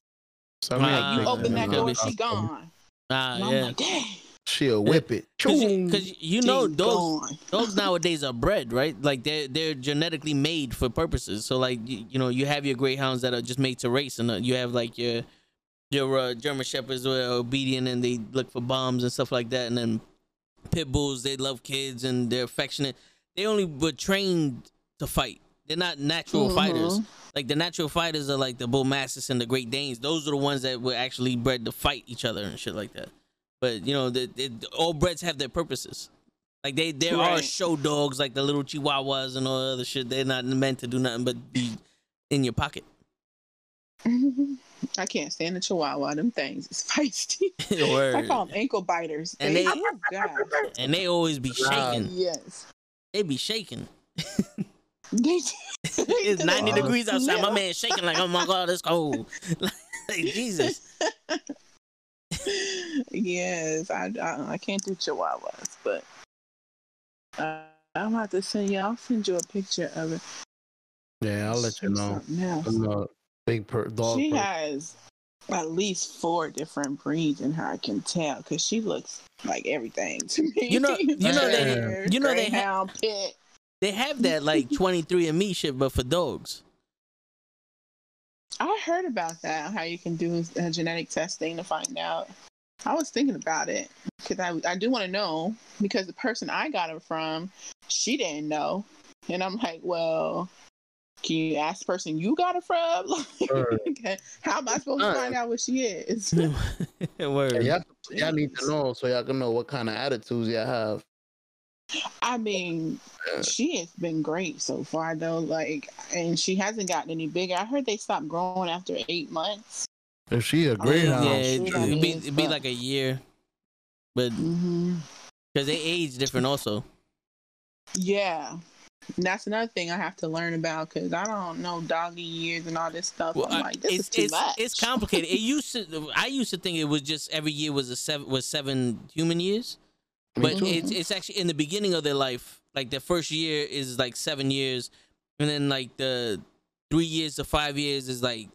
So I mean, I you open that door, uh, she gone. ah, And I'm yeah, like, dang. She'll whip it. because you know she's dogs. gone. Dogs [LAUGHS] nowadays are bred, right? Like they're they're genetically made for purposes. So like you, you know you have your greyhounds that are just made to race, and uh, you have like your your uh, German shepherds who are obedient and they look for bombs and stuff like that, and then pit bulls they love kids and they're affectionate. They only were trained to fight. They're not natural Mhm. fighters. Like the natural fighters are like the bull mastiffs and the Great Danes. Those are the ones that were actually bred to fight each other and shit like that. But you know, the, the, all breds have their purposes. Like they, there are show dogs like the little chihuahuas and all the other shit. They're not meant to do nothing but be in your pocket. [LAUGHS] I can't stand the chihuahua. Them things is [LAUGHS] feisty. [LAUGHS] I call them ankle biters. And They, they- oh, God. And they always be shaking. Yes. They be shaking. [LAUGHS] It's 90 Wow. degrees outside. My man shaking like, oh my god, it's cold. like Jesus. yes, I, I I can't do chihuahuas, but uh, I'm about to send you. I'll send you a picture of it. Yeah, I'll let you know. Something else. I'm a big per- dog. She person. has at least four different breeds in her. I can tell because she looks like everything to me. You know- [LAUGHS] you know they- you know they ha- Greyhound, pit. They have that like [LAUGHS] 23 and me shit, but for dogs. I heard about that. How you can do uh, genetic testing to find out. I was thinking about it because I I do want to know because the person I got it from, she didn't know, and I'm like, well, can you ask the person you got it from? [LAUGHS] Like, how am I supposed to find out what she is? [LAUGHS] [LAUGHS] Word. Yeah, y'all, y'all need to know so y'all can know what kind of attitudes y'all have. I mean, she has been great so far though. Like, and she hasn't gotten any bigger. I heard they stopped growing after eight months. If she a yeah, greyhound, Yeah, it, sure that it'd be, it'd be like a year, but hmm because they age different also. Yeah. And that's another thing I have to learn about because I don't know doggy years and all this stuff. Well, I'm like, this it's is too it's, much. it's complicated. It [LAUGHS] used to. I used to think it was just every year was a seven was seven human years, Me but too. it's it's actually in the beginning of their life. Like their first year is like seven years, and then like the three years to five years is like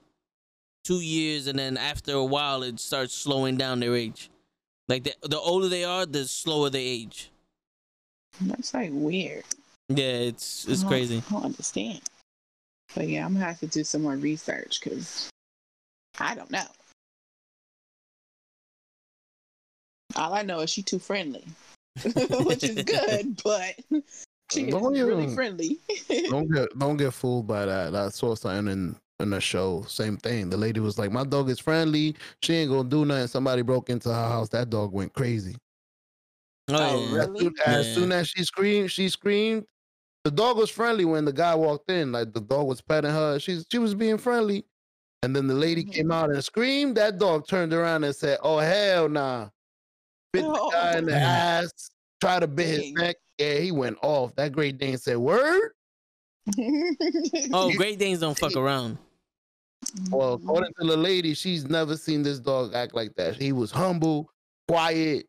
two years, and then after a while it starts slowing down their age. Like the the older they are, the slower they age. That's like weird. Yeah, it's it's I don't- crazy. I don't understand. But yeah, I'm gonna have to do some more research because I don't know. All I know is she too friendly, [LAUGHS] which is good, [LAUGHS] but she is Don't really even- friendly. don't get [LAUGHS] don't get fooled by that. I saw something in in the show. Same thing. The lady was like, "My dog is friendly. She ain't gonna do nothing." Somebody broke into her house. That dog went crazy. Oh, Oh, yeah. really? As soon, as Yeah. soon as she screamed, she screamed. The dog was friendly when the guy walked in. Like the dog was petting her. She's she was being friendly. And then the lady Mhm. came out and screamed. That dog turned around and said, "Oh hell nah!" Bit the [LAUGHS] guy in the Oh. ass. Tried to bit his neck. Yeah, he went off. That Great Dane said, "Word." [LAUGHS] Oh, Great Danes don't fuck around. Well, according to the lady, she's never seen this dog act like that. He was humble, quiet.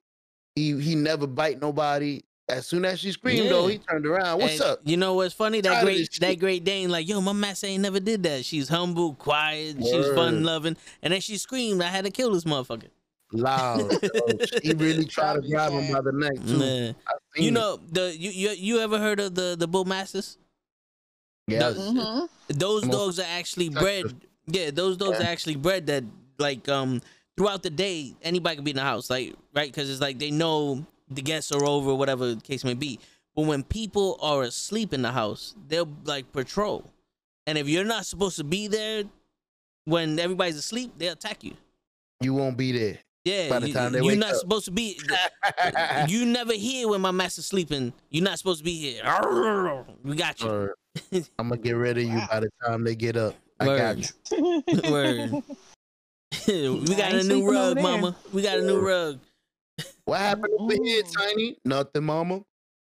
He he never bite nobody. As soon as she screamed, though, he turned around. What's And up? You know what's funny? That Tired great that great Dane, like, yo, my master ain't never did that. She's humble, quiet, she's Word. fun loving. And then she screamed, I had to kill this motherfucker. loud. yo. [LAUGHS] She really tried to grab him by the neck too. Yeah. I seen You it. know the you, you you ever heard of the the bull masters? yes. hmm Those Most dogs are actually protective. bred. Yeah, those dogs Yeah. are actually bred that like um throughout the day anybody can be in the house, like right? Because it's like they know the guests are over, whatever the case may be. But when people are asleep in the house, they'll like patrol, and if you're not supposed to be there when everybody's asleep, they'll attack you. you won't be there. Yeah, By the you, time they you're wake not up. supposed to be. [LAUGHS] you never hear when my master's sleeping. You're not supposed to be here. We got you. Or I'm gonna get rid of you by the time they get up. I got you. [LAUGHS] Word. [LAUGHS] we got a new rug, mama. We got a new rug. What happened over here, Ooh. Tiny? Nothing, mama.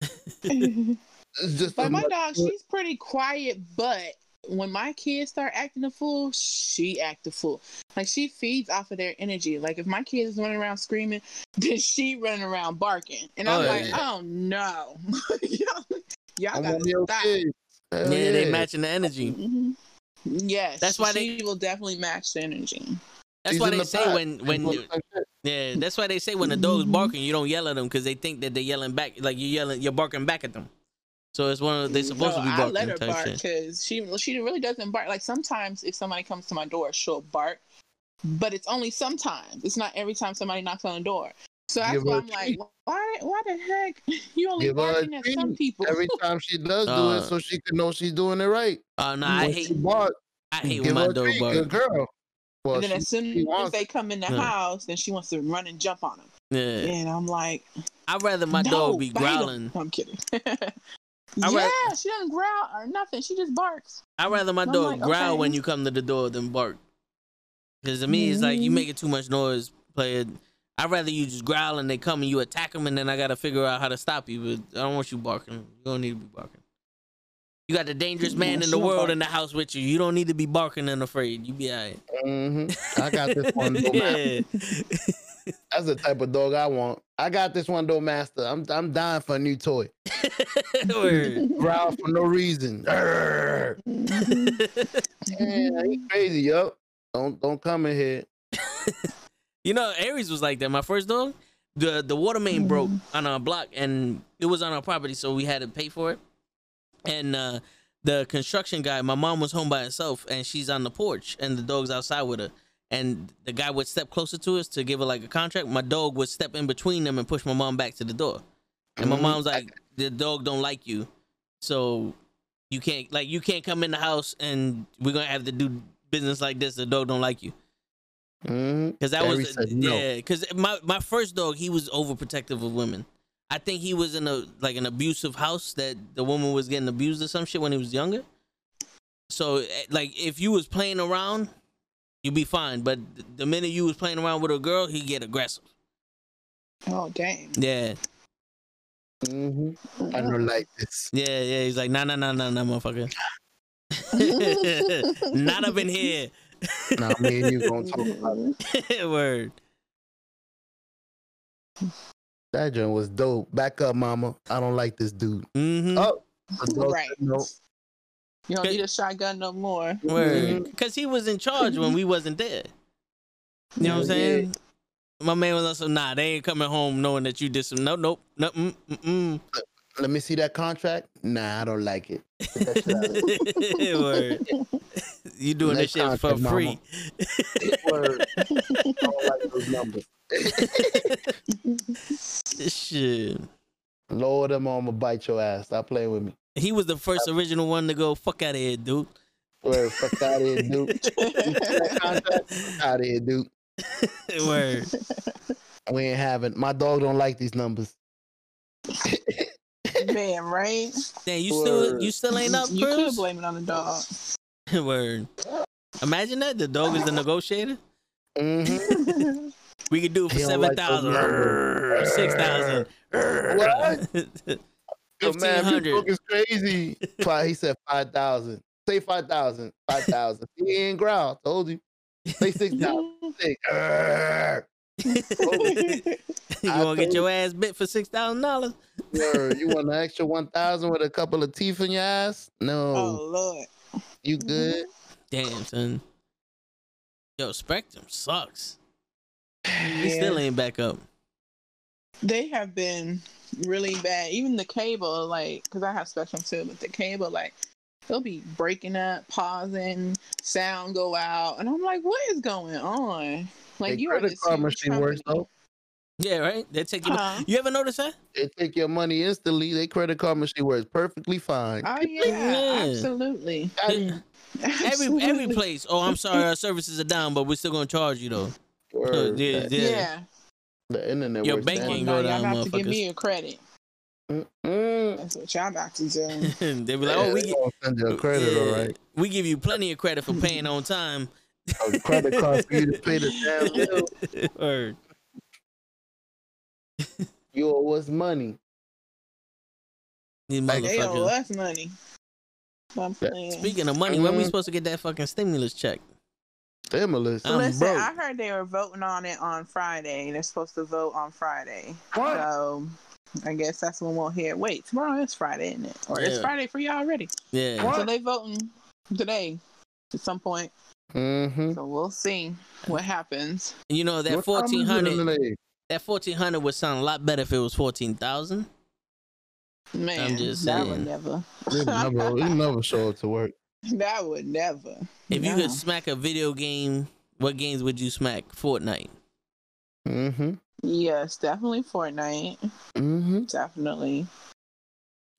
[LAUGHS] It's just But my much- dog, she's pretty quiet, but when my kids start acting a fool, she act a fool. Like she feeds off of their energy. Like if my kids is running around screaming, [LAUGHS] then she running around barking. And I'm Oh, like, yeah. oh no. [LAUGHS] y'all y'all gotta stop. kids. Hell Yeah, they matching the energy. Mhm. Yes. That's why she they- will definitely match the energy. That's She's why they the say pack. when when She's you- doing some shit. yeah, that's why they say when the dog's barking, you don't yell at them because they think that they're yelling back, like you're yelling, you're barking back at them. So it's one of they're supposed no, to be I let her bark because she she really doesn't bark. Like sometimes if somebody comes to my door, she'll bark, but it's only sometimes. It's not every time somebody knocks on the door. So that's Give why her a I'm like, why why the heck [LAUGHS] you only Give barking at some people? Every time she does do Uh, it, so she can know she's doing it right. Oh no, I hate bark, I hate give when my dog treat, bark. good girl. Well, and then she- as soon she as wants they come in the Yeah. house, then she wants to run and jump on them. Yeah, And I'm like, I'd rather my no, dog be growling. I'm kidding. [LAUGHS] Yeah, she doesn't growl or nothing. She just barks. I'd rather my dog like, growl okay. when you come to the door than bark. Because to me, it's like you Mhm. making too much noise, player. I'd rather you just growl and they come and you attack them, and then I gotta figure out how to stop you. But I don't want you barking. You don't need to be barking. You got the dangerous man Yeah, in the world in the house with you. You don't need to be barking and afraid. You be alright. Mhm. I got this one [LAUGHS] though, master. yeah. That's the type of dog I want. I got this one though, master. I'm I'm dying for a new toy. [LAUGHS] Word. Growl for no reason. Arrgh. [LAUGHS] Yeah, he crazy, yo. Don't don't come in here. You know, Aries was like that. My first dog, the the water main broke on our block, and it was on our property, so we had to pay for it. And uh, the construction guy, my mom was home by herself, and she's on the porch, and the dog's outside with her. And the guy would step closer to us to give her like a contract. My dog would step in between them and push my mom back to the door. And my Mhm. mom's like, "The dog don't like you, so you can't like you can't come in the house, and we're gonna have to do business like this. The dog don't like you." Mhm. Cause that Aries was said no. yeah. Cause my my first dog, he was overprotective of women. I think he was in a like an abusive house that the woman was getting abused or some shit when he was younger. So eh, like if you was playing around, you'd be fine. But the minute you was playing around with a girl, he'd get aggressive. oh dang. Yeah, Mhm. I don't like this. yeah, yeah. He's like, nah, nah, nah, nah, nah, motherfucker. [LAUGHS] Not up in here. Nah, me and you gonna talk about it. [LAUGHS] Word. That joint was dope. Back up, mama. I don't like this dude. Mm-hmm. Oh, Right. said. You don't need a shotgun no more. Word. Because he was in charge when we wasn't there. You know what I'm Yeah. saying? My man was also, nah, they ain't coming home knowing that you did some. No, nope, nope, mm, mm, mm. Let me see that contract. Nah, I don't like it. Get that shit out of here. [LAUGHS] Word. [LAUGHS] You doing Next this shit for free. Word. [LAUGHS] I don't like those numbers. shit. Lord, I'm gonna bite your ass. Stop playing with me. He was the first original one to go, fuck out of here, dude. Word, fuck out of here, dude. You see? Fuck out of here, dude. Word. We ain't having. My dog don't like these numbers. [LAUGHS] Man, right? Damn, you still you still ain't up, You could Cruz? blame it on the dog. [LAUGHS] Word. Imagine that. The dog is the negotiator. Mm-hmm. [LAUGHS] We could do it for He don't like those thousand, numbers. six thousand. What? Yo, man, this 1500. book is crazy. Fi- He said five thousand. Say five thousand. Five thousand. He ain't growl. Told you. Say six thousand. Say, "Arr." you I gonna get your ass bit for six thousand dollars? Word, you want an [LAUGHS] extra one thousand with a couple of teeth in your ass? No, oh Lord. you mm-hmm. good? Damn, son. Yo, Spectrum sucks. He still ain't back up. They have been really bad. Even the cable, like, because I have Spectrum too, but the cable, like, they'll be breaking up, pausing, sound go out, and I'm like, what is going on? Like, Hey, you are credit this card huge machine works though. Yeah, right. They take you. Uh-huh. You ever notice that? They take your money instantly. They credit card machine works perfectly fine. Oh [LAUGHS] yeah, Yeah. absolutely. Every every place. Oh, I'm sorry, our services are down, but we're still gonna charge you though. Word. yeah, yeah. Yeah. The internet Your works. bank down. ain't No, go y'all down, about to give me a credit. Mm-mm. That's what y'all about to do. [LAUGHS] they be like, Yeah, oh, we they gi- you a credit, yeah, all right. We give you plenty of credit for paying on time. A credit card for you to pay the damn bill. [LAUGHS] Word. You owe us money. These Like, They owe us money. I'm playing. Speaking of money, when we Mhm. supposed to get that fucking stimulus check? Stimulus. I'm Listen, broke. I heard they were voting on it on Friday. They're supposed to vote on Friday. What? So I guess that's when we'll hear. Wait, tomorrow is Friday, isn't it? Or it's Friday for y'all already. Yeah. What? So they voting today at some point. Mm-hmm. So we'll see what happens. You know that What time is it fourteen in hundred. the That fourteen hundred would sound a lot better if it was fourteen thousand. Man, just that saying. would never. They never, they [LAUGHS] never show up to work. that would never. If you could smack a video game, what games would you smack? Fortnite. Mm-hmm. Yes, definitely Fortnite. Mm-hmm. Definitely.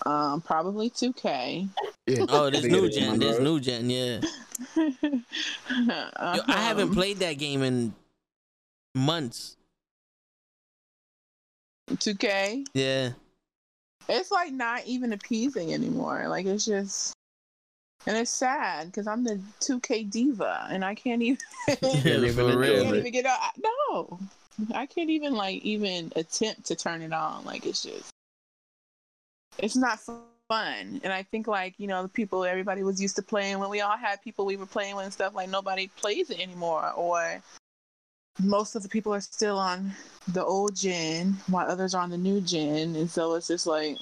Um, probably 2K. Yeah. Oh, there's They new get it on gen. the There's new gen. Yeah. [LAUGHS] Yo, I haven't Um, played that game in months. 2K. Yeah. It's like not even appeasing anymore. Like it's just, and it's sad because I'm the 2K diva and I can't even. Can't [LAUGHS] [LAUGHS] Yeah, even for enjoy real. can't even get out. No, I can't even like even attempt to turn it on. Like it's just, it's not fun. And I think like you know the people everybody was used to playing when we all had people we were playing with and stuff. Like nobody plays it anymore, or most of the people are still on the old gen while others are on the new gen, and so it's just like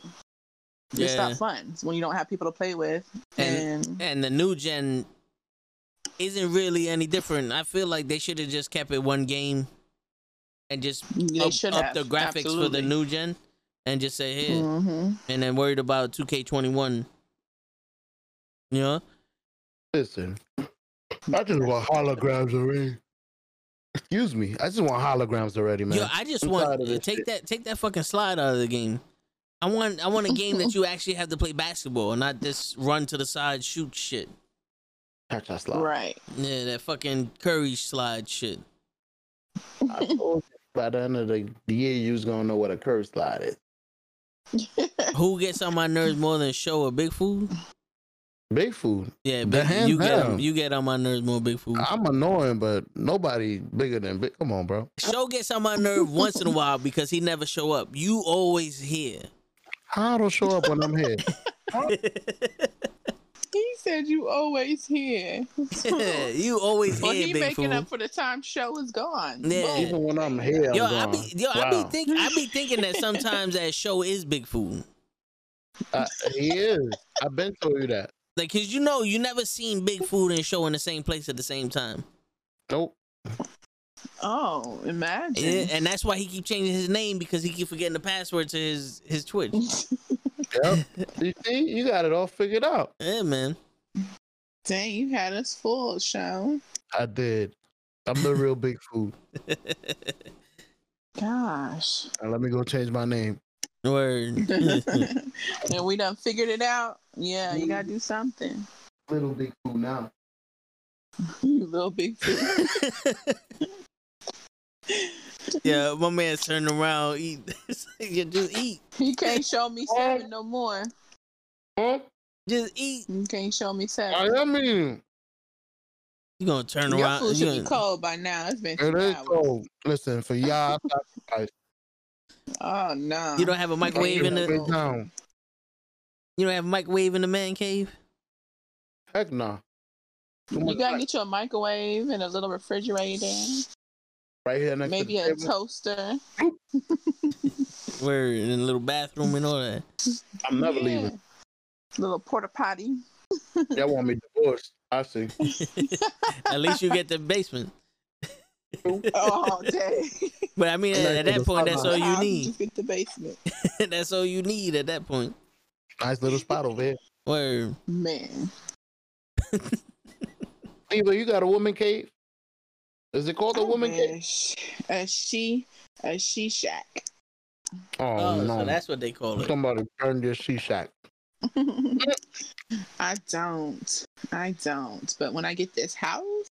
it's not fun when you don't have people to play with. And- And, And the new gen isn't really any different. I feel like they should have just kept it one game and just they up, up the graphics for the new gen and just say here hmm and then worried about 2K21. You know? Listen, I just want holograms already. Excuse me. I just want holograms already, man. Yo, I just I'm want tired take shit. that take that fucking slide out of the game. I want I want a game that [LAUGHS] you actually have to play basketball and not just run to the side shoot shit. Catch that slide. Right. Yeah, that fucking Curry slide shit. I told you by the end of the, the year, you was gonna know what a Curry slide is. Who gets on my nerves more than Show or Big Food? Big food. Yeah, The big, hands you get down. you get on my nerves more Big Food. I'm annoying, but nobody bigger than big. Come on, bro. Show gets on my nerve once in a while because he never show up. You always here. How don't show up when I'm here? [LAUGHS] he said you always here. [LAUGHS] you always well, here, he Big making Food. up for the time show is gone. Yeah. Even when I'm here, I'm Yo, I gone. be yo, I be think I be thinking that sometimes that show is Big Food. Uh, he is. I've been told you that. Like, cause you know you never seen Big Food and Show in the same place at the same time. Nope. Oh, imagine. Yeah, and that's why he keep changing his name because he keep forgetting the password to his his Twitch. [LAUGHS] Yep. [LAUGHS] you see, you got it all figured out. Yeah, man. Dang, you had us full, show. I did. I'm the real big food. [LAUGHS] Gosh. Now let me go change my name. Word. [LAUGHS] and we done figured it out. Yeah, you gotta do something. Little big food now. You little big food. Yeah, my man turned around, [LAUGHS] eat. you just eat, [LAUGHS] You can't show me seven no more. Huh? just eat. You can't show me seven. I mean, You gonna turn Your around? food should be gonna- cold by now. It's been it two is hours. cold. Listen, for y'all, Oh no. You don't have a microwave in the. Down. You don't have a microwave in the man cave. Heck no. Too You gotta get you a microwave and a little refrigerator, right here next maybe to a the table. toaster. Where in the little bathroom and all that. I'm never Yeah. leaving. Little porta potty. Y'all want me divorced? I see. [LAUGHS] At least you get the basement. all oh, day. But I mean, at, at that point, that's all you need. Just get the basement. [LAUGHS] that's all you need at that point. Nice little spot over here. Word. Man. [LAUGHS] Eva, you got a woman cave? Is it called a woman cave? A, sh- a she a she shack. Oh, Oh, no. so that's what they call it. Somebody burned your she shack. [LAUGHS] I don't. I don't. But when I get this house,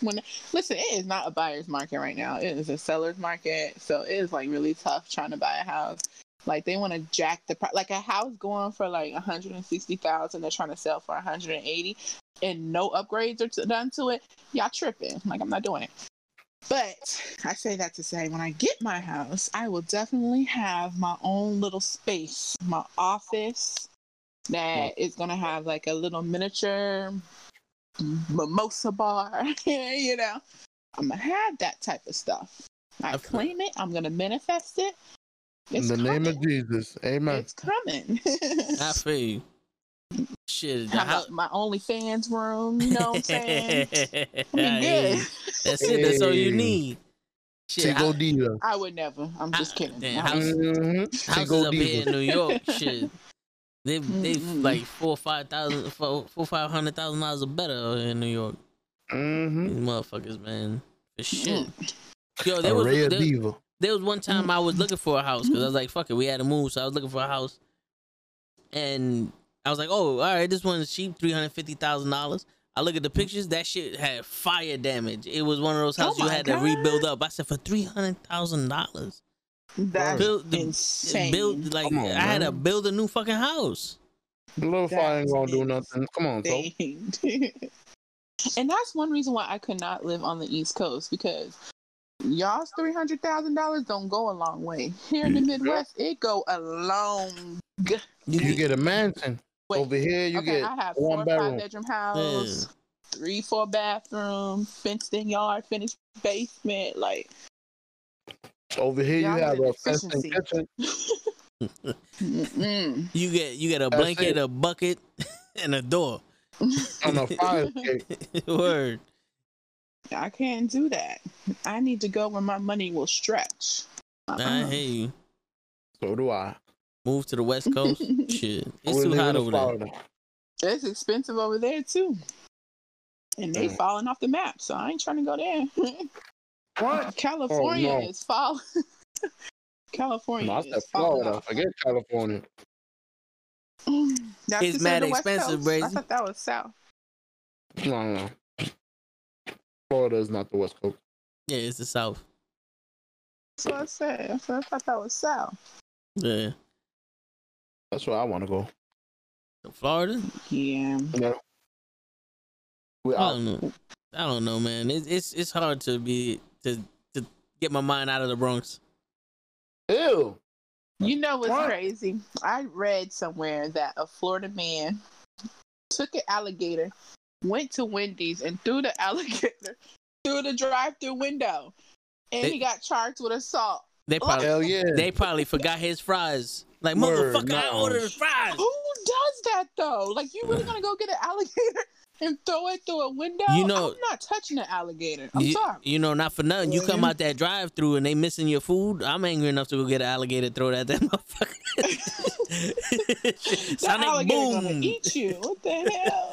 when listen, it is not a buyer's market right now. It is a seller's market. So it is like really tough trying to buy a house. Like they want to jack the price. Like a house going for like 160,000, they're trying to sell for 180, and no upgrades are t- done to it. Y'all tripping? Like I'm not doing it. But I say that to say, when I get my house, I will definitely have my own little space, my office that is gonna have like a little miniature mimosa bar. [LAUGHS] you know, I'm gonna have that type of stuff. I I claim it. I'm gonna manifest it. It's In the name of. Jesus. Amen. It's coming. [LAUGHS] I feel you. Shit, the have my OnlyFans room. You know what I'm saying? I I mean, hear good. That's it. That's all you need. Shit, Chico hou- Diva. I would never. I'm just kidding. damn, My house- Mm-hmm. houses up here in New York, shit. They they Mm-mm. like four five thousand four four five hundred thousand dollars or better in New York. Mm-hmm. These motherfuckers, man. For shit. Mm. Yo, there was there, Diva. there was one time I was looking for a house because I was like, fuck it, we had to move, so I was looking for a house, and I was like, oh, all right, this one's cheap, three hundred fifty thousand dollars. I look at the pictures, that shit had fire damage. It was one of those Oh houses you my had to rebuild up. I said for three hundred thousand dollars, That's Build the- insane. build like on, I had to build a new fucking house. A little fire ain't gonna do nothing. Come on, so. [LAUGHS] and that's one reason why I could not live on the East Coast because y'all's three hundred thousand dollars don't go a long way. Here in the Midwest, it go a long g- You get a mansion. Wait, Over here, you okay, get I have one four or bedroom. five bedroom house, three, four bathroom, fenced in yard, finished basement. Like Over here, you Y'all have get a fenced efficiency. kitchen. [LAUGHS] You get you get a That's blanket, it. a bucket, [LAUGHS] and a door. [LAUGHS] on a fire escape. Word. I can't do that. I need to go where my money will stretch. I Uh-uh. hear you. So do I. Move to the West Coast. [LAUGHS] Shit, it's too hot living in over there. Florida. It's expensive over there too. And they Mm. falling off the map, so I ain't trying to go there. [LAUGHS] What? [LAUGHS] California Oh, no. is falling. California No, I is said falling Florida. off. Forget California. That's It's mad expensive, Coast? I thought that was south. No, no. Florida is not the West Coast. Yeah, it's the South. That's what I said. I thought- I thought that was south. Yeah, That's where I want to go. Florida. Yeah. Yeah. I don't know. I don't know, man. It's it's it's hard to be to to get my mind out of the Bronx. Ew. You know what's What? crazy? I read somewhere that a Florida man took an alligator, went to Wendy's, and threw the [LAUGHS] alligator through the drive-through window, and They- he got charged with assault. They probably Hell yeah. they probably forgot his fries. Like Word, motherfucker, I ordered fries. Who does that though? Like, you really gonna go get an alligator and throw it through a window? You know- I'm not touching an alligator. I'm you, sorry. you know, not for nothing. You come out that drive through and they missing your food. I'm angry enough to go get an alligator, throw it at that [LAUGHS] motherfucker. [LAUGHS] the Sonic alligator boom. gonna eat you. What the hell?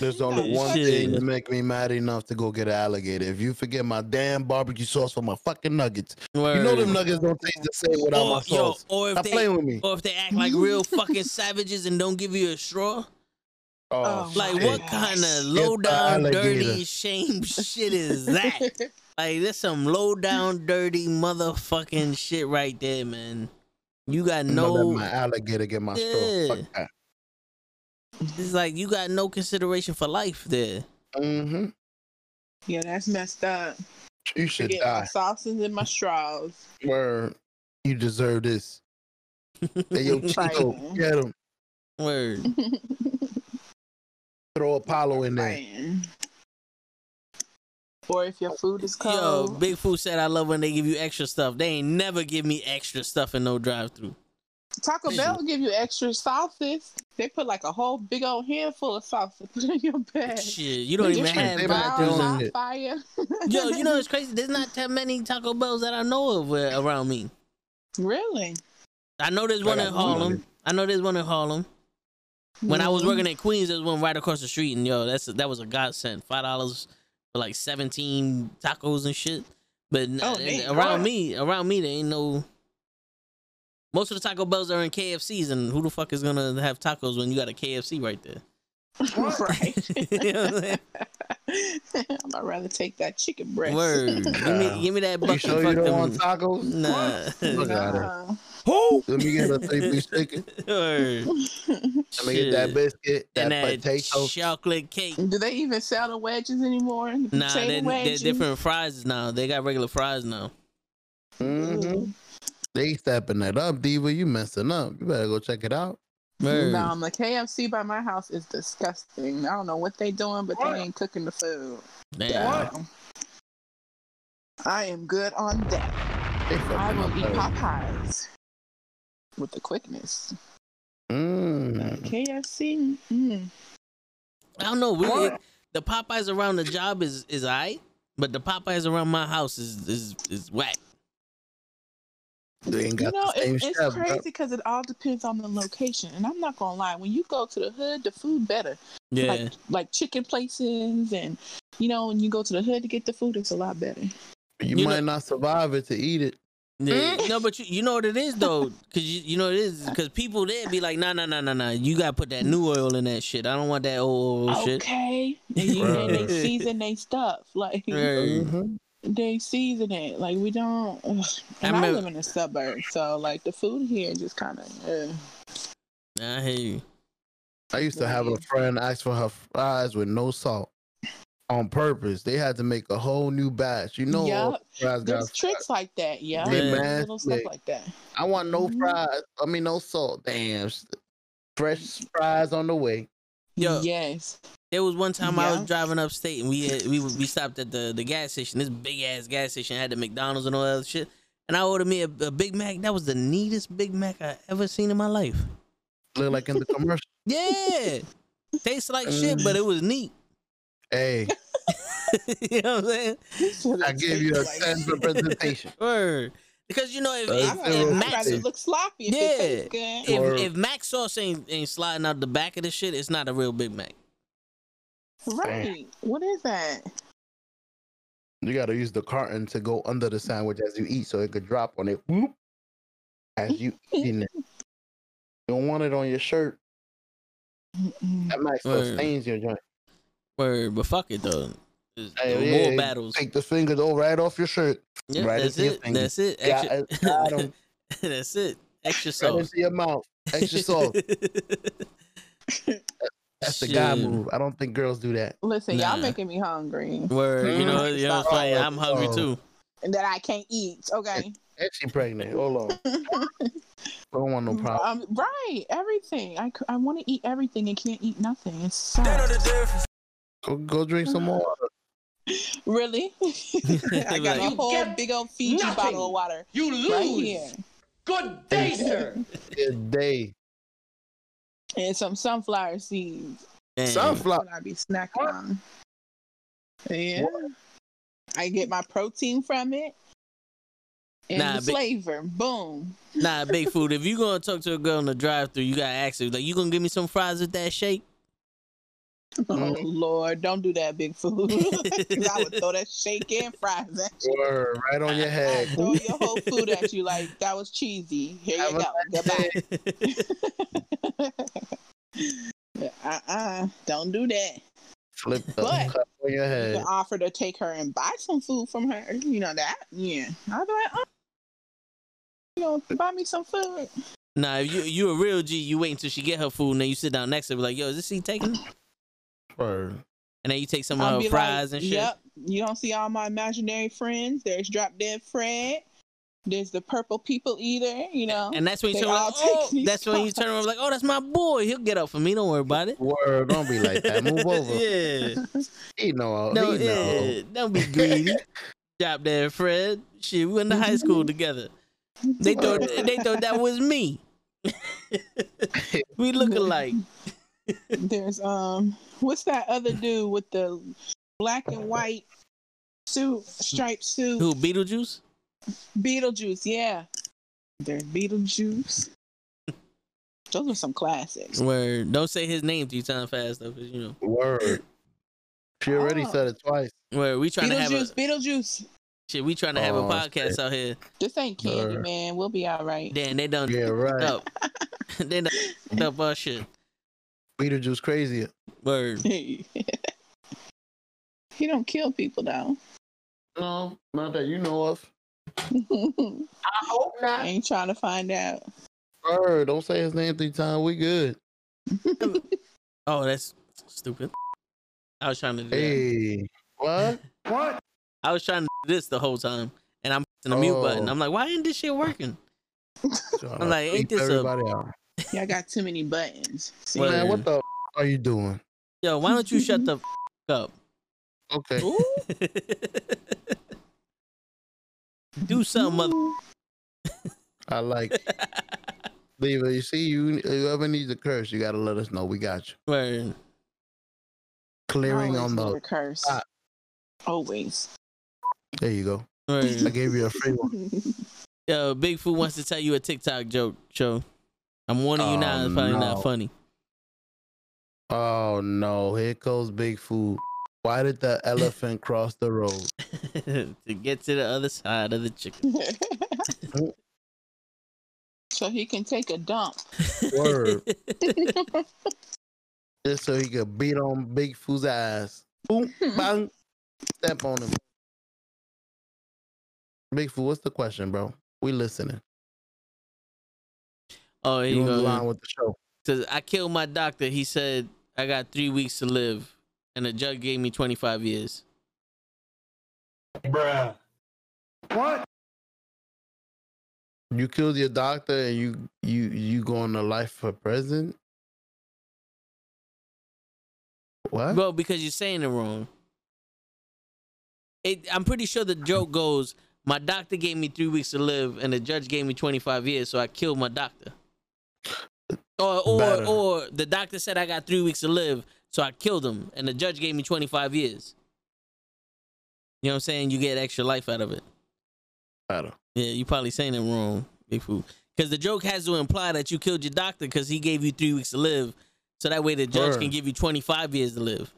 There's only one shit. thing to make me mad enough to go get an alligator. If you forget my damn barbecue sauce for my fucking nuggets, you know them nuggets don't taste the same without my or, yo, sauce. or if Stop they playing with me. or if they act like real fucking savages and don't give you a straw. Oh, Like my what kind of low down, dirty, shame [LAUGHS] shit is that? like there's some low down, dirty motherfucking shit right there, man. You got no. my alligator get my Yeah. straw. Fuck that. It's like you got no consideration for life there. Mm-hmm. yeah, that's messed up. You should Forget my die. sauces and my straws. Word. You deserve this. Hey, yo, [LAUGHS] Chico, Right. get him. Word. [LAUGHS] Throw Apollo in there. Man. Or if your food is cold. Yo. Big Food said I love when they give you extra stuff. They ain't never give me extra stuff in no drive through. Taco Bell give you extra sauces. They put like a whole big old handful of sauce to [LAUGHS] put in your bag. Shit, you don't even Different have They brown, might do drive-throughs. it. fire. [LAUGHS] Yo, you know [LAUGHS] it's crazy. There's not that many Taco Bells that I know of uh, around me. really? I know there's one in. Harlem. I know there's one in Harlem. When I was Mhm. working at Queens, there was one right across the street, and yo, that's that was a godsend. Five dollars for like seventeen tacos and shit. But Oh, around me, around me, there ain't no. Most of the Taco Bells are in KFCs, and who the fuck is gonna have tacos when you got a KFC right there? Right. [LAUGHS] You know I'm saying? [LAUGHS] I'd rather take that chicken breast. Word, [LAUGHS] give me, give me that You bucket. sure you don't them- want tacos? Nah. Look at her. Nah. Let me get a three piece chicken. Word. Let me get that biscuit, that, and that potato. chocolate cake. Do they even sell the wedges anymore? The Nah, they're, they're different fries now. They got regular fries now. hmm They stepping that up, Diva. You messing up. You better go check it out. Word. No, the KFC by my house is disgusting. I don't know what they doing, but they ain't cooking the food. Damn. So, I am good on that. I will eat. Popeyes with the quickness. Mm. KFC, mm. I don't know. We, it- the Popeyes around the job is is alright, but the Popeyes around my house is is is whack. They ain't you know, the same it's, it's chef, crazy because it all depends on the location. And I'm not gonna lie, when you go to the hood, the food better. Yeah. Like like chicken places, and you know, when you go to the hood to get the food, it's a lot better. You, You might know- not survive it to eat it. yeah. No, but you, you know what it is though, [LAUGHS] because you, you know what it is because people there be like, nah, nah, nah, nah, nah. You gotta put that new oil in that shit. I don't want that old, old shit. Okay, and you [LAUGHS] they season they stuff like Word. Mhm. They season it. Like we don't. [SIGHS] Ugh. I And I, live in the suburbs, so like the food here just kind of. Uh, I hear you. I used to have a friend ask for her fries with no salt on purpose. They had to make a whole new batch. You know, all Yup. fries there's tricks like that, yeah. They Yeah. mad Little stuff like that. I want no Mhm. fries. I mean, no salt. Damn. Fresh fries on the way. Yo, Yes. There was one time I was Yeah. driving upstate and we had, we we stopped at the the gas station. This big ass gas station had the McDonald's and all that other shit. And I ordered me a, a Big Mac. That was the neatest Big Mac I ever seen in my life. Look like in the commercial. [LAUGHS] Yeah, tastes like shit, but it was neat. [LAUGHS] hey, you know what I'm saying? I gave you a 10 for presentation. Word. Because you know if, Right. I if, if Max rather Max- look sloppy if Yeah. it good. if, Word. if Max sauce ain't ain't sliding out the back of the shit, it's not a real Big Mac. Right. What is that? You got to use the carton to go under the sandwich as you eat so it could drop on it. Whoop, as you [LAUGHS] eating it. You don't want it on your shirt. That might still stains your joint. Word, but fuck it though. There's Hey, more yeah, battles. Take the finger though right off your shirt. Yeah, right that's into your it. That's it. Yeah, Extra, got 'em. [LAUGHS] that's it. Extra Right sauce. into your mouth. Extra sauce. [LAUGHS] That's the guy move. I don't think girls do that. Listen, Nah. y'all making me hungry. Word, you know, you know, it's funny. I'm hungry Oh. too. And that I can't eat. Okay. And she pregnant. Hold on. [LAUGHS] I don't want no problem. um, right. Everything. I, I want to eat everything and can't eat nothing. It's so Go, go drink some more. [LAUGHS] really. [LAUGHS] I got a whole big old Fiji nothing. bottle of water You lose. right here, Good day, sir. Good day. and some sunflower seeds. Damn. Sunflower. What I be snacking on. Yeah. I get my protein from it. And Nah, the but- flavor. Boom. Nah, big food. If you're gonna talk to a girl in the drive-through, you gotta ask her like, "You gonna give me some fries with that shake?" [LAUGHS] Oh mm-hmm. Lord, don't do that, big food. [LAUGHS] [LAUGHS] 'Cause I would throw that shake and fries at you. Word, right on your head. Throw your whole food at you like that was cheesy. Here you go. Goodbye. uh-uh. Don't do that. Flip the But- cup on your head. can offer to take her and buy some food from her. You know that? Yeah. I'll be like, oh, you know, buy me some food. nah, if you you a real G, you wait until she get her food, and then you sit down next to her, be like, "Yo, is this he taking?" Word. And then you take some I'll of be her fries like, and shit. Yep. You don't see all my imaginary friends. There's Drop Dead Fred. There's the Purple People Eater. You know. And that's when you They turn around. Like, oh, [LAUGHS] these that's when you turn around like, "Oh, that's my boy. He'll get up for me. Don't worry about it." Word. Don't be like that. Move over. [LAUGHS] yeah. [LAUGHS] He know. No, he know. Don't be greedy. Drop Dead Fred. Shit, we went to high school mm-hmm. together. They thought they thought that was me. we look alike. There's um, what's that other dude with the black and white suit, striped suit? Who Beetlejuice? Beetlejuice, yeah. There's Beetlejuice. Those are some classics. Where don't say his name three times fast though, because you know Word. She already Oh. said it twice. where we trying to have a Beetlejuice, Beetlejuice. shit. We trying to have a Oh, podcast shit. out here. This ain't candy, Word. man. We'll be all right. Damn, they done Yeah, right. up. [LAUGHS] they done fucked up our shit. Beetlejuice crazier. Word. [LAUGHS] he don't kill people though. No, not that you know of. [LAUGHS] I hope not. I ain't trying to find out. Word. Don't say his name three times. We good. [LAUGHS] Oh, that's stupid. I was trying to do that. Hey. What? What? I was trying to do this the whole time, and I'm pressing the mute button. Oh. I'm like, why ain't this shit working? I'm like, ain't this a- everybody out. Yeah, I got too many buttons. See, Well, Man, what the f- are you doing? Yo, why don't you shut the [LAUGHS] f- up? Okay. [LAUGHS] do something, mother. I like it. [LAUGHS] Leave it. You see, you whoever needs a curse, you gotta let us know. We got you. Word. Clearing on the. curse. Ah. Always. There you go. I gave you a free one. Yo, Bigfoot wants to tell you a TikTok joke. Show. I'm warning you now. Oh, It's probably no. not funny. Oh no! Here goes Big Food. Why did the [LAUGHS] elephant cross the road? to get to the other side of the chicken. [LAUGHS] [LAUGHS] so he can take a dump. Word. Just so he could beat on Big Food's ass. Boom, hmm. bang, step on him. Big Food, what's the question, bro? We listening. Oh, here You you on line with the show? Says I killed my doctor. He said I got three weeks to live, and the judge gave me 25 years. Bruh. What? You killed your doctor and you you you going to life for prison? What? Well, because you're saying it wrong. It, I'm pretty sure the joke goes, my doctor gave me three weeks to live, and the judge gave me 25 years, so I killed my doctor. Or, or, Better. or the doctor said I got three weeks to live, so I killed him, and the judge gave me 25 years. You know what I'm saying? You get extra life out of it. Better. Yeah, you probably saying it wrong, Big Food. Because the joke has to imply that you killed your doctor because he gave you three weeks to live, so that way the judge Word. can give you 25 years to live.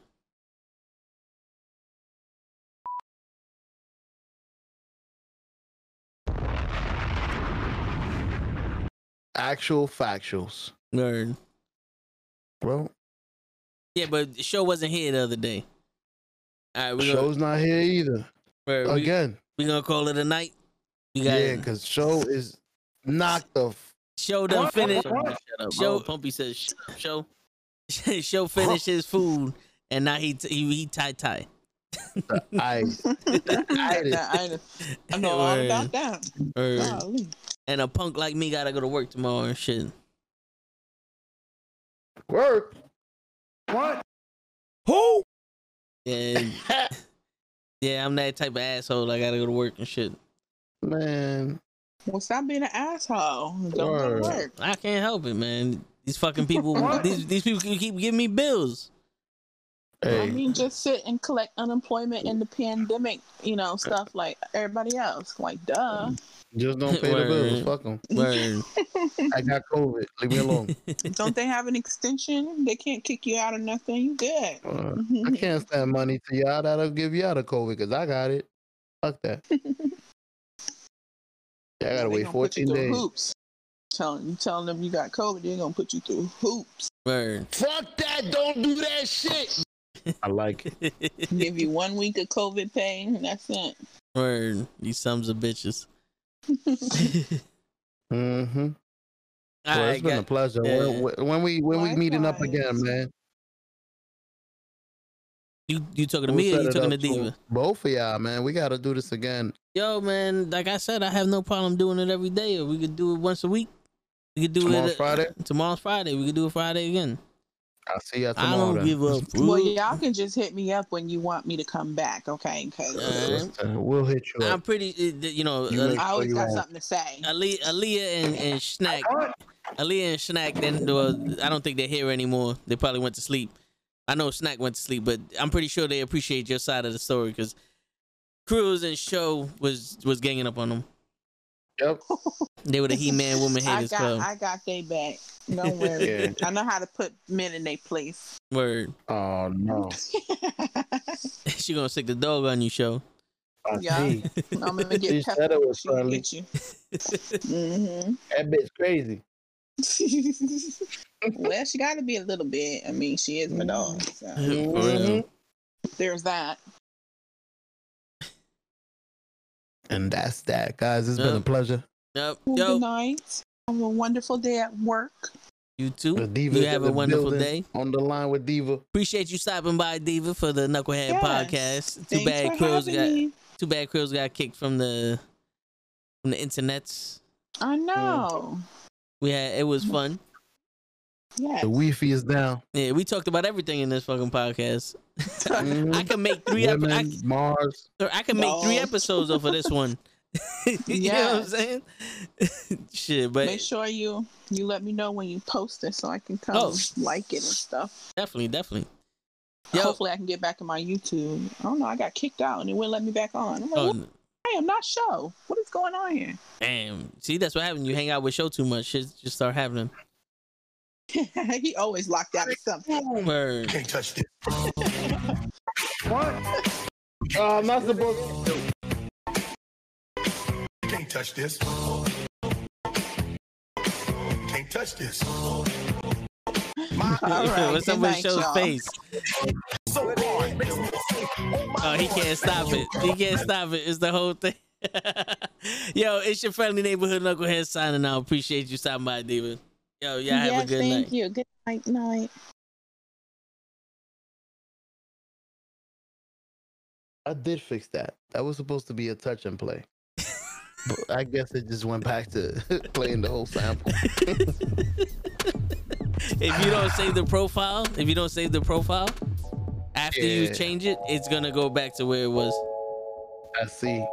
Actual factuals, Word. Well. Yeah, but the show wasn't here the other day. All right, The we show's not here either. gonna, we, Again, we gonna call it a night. We got yeah, because show is knocked the f- show done What? finished. What? Up, Show bro. Pumpy says show [LAUGHS] show finished his [LAUGHS] food and now he he he tie tie. Ice. [LAUGHS] I, I know all Word. about that. Golly. And a punk like me gotta go to work tomorrow and shit. Work. What? Who? And [LAUGHS] yeah, I'm that type of asshole. I gotta go to work and shit. Man, Well, stop being an asshole. Don't go to work. I can't help it, man. These fucking people, these these people keep giving me bills. I hey, mean, just sit and collect unemployment in the pandemic, you know, stuff like everybody else. Like, duh. just don't [LAUGHS] pay the bills. Fuck them. [LAUGHS] I got COVID. Leave me alone. [LAUGHS] Don't they have an extension? They can't kick you out or nothing. You good. Uh, I can't stand money to y'all that'll give y'all of COVID because I got it. Fuck that. Yeah, I gotta They wait gonna put you 14 days. Hoops. Telling you telling them you got COVID, they're gonna put you through hoops. Word. Fuck that! Don't do that shit. I like it. [LAUGHS] Give you one week of COVID pay, and that's it. Word. These sums of bitches. [LAUGHS] Mm-hmm. Well, right, it's been a pleasure. yeah. When, when we when we meeting up again, man. you you talking to We'll me or you talking to up Diva? Both of y'all, man. We gotta do this again. Yo, man, like I said, I have no problem doing it every day, or we could do it once a week. We could do Tomorrow's it. Friday. Tomorrow's Friday. We could do it Friday again. I'll see y'all I tomorrow. don't then. give up. [LAUGHS] Well, y'all can just hit me up when you want me to come back, okay? Because Uh, Uh, We'll hit you up. I'm up. pretty. You know, You uh, I always you got something to say. Ali- Aaliyah and and Snack. Aaliyah and Snack, then well, I don't think they're here anymore. They probably went to sleep. I know Snack went to sleep, but I'm pretty sure they appreciate your side of the story because Cruz and Show was was ganging up on them. Yep. They were the He Man Woman [LAUGHS] I Haters got, Club. I got they back. Don't [LAUGHS] worry. Yeah. I know how to put men in their place. Word. Oh no. [LAUGHS] she gonna stick the dog on you, Show. I Yeah. see. I'm gonna She get said pepper. it was She will friendly. get you. hmm That bitch crazy. well, she got to be a little bit. I mean, she is my dog. So For real. there's that. And that's that, guys. It's been a pleasure. Yep. Well, Yo, Good night. Have a wonderful day at work. you too. The Diva's You have a wonderful day. On the line with Diva. Appreciate you stopping by, Diva, for the Knucklehead Yes. podcast. Too Thanks bad for Krills got me. too bad Krills got kicked from the from the internets. I know. We had it was mm. fun. Yes. The Wi-Fi is down. Yeah, we talked about everything in this fucking podcast. Mhm. I can make three ep- I, Women, Mars. I can make three episodes off of this one. [LAUGHS] you know what I'm saying? [LAUGHS] Shit, but Make sure you you let me know when you post it so I can come Oh. like it and stuff. definitely, definitely. Yo, Hopefully, I can get back in my YouTube. I don't know. I got kicked out and it wouldn't let me back on. I'm like, oh, what? I am not show. What is going on here? damn. See, that's what happened. You hang out with show too much, shit just start happening. [LAUGHS] he always locked out of something. Word. Can't touch this. What? Oh, I'm not supposed to. Can't touch this. Can't touch this. [LAUGHS] All right. What's good up with night, show's y'all. face? So hard. Oh, he can't stop it. He can't stop it. It's the whole thing. [LAUGHS] Yo, it's your friendly neighborhood knucklehead signing out. Appreciate you stopping by, Diva. Yo, y'all have yes, a good thank night. you. Good night. Night. I did fix that. That was supposed to be a touch and play. but I guess it just went back to [LAUGHS] playing the whole sample. [LAUGHS] if you don't save the profile, if you don't save the profile, after you change it, it's gonna go back to where it was. I see.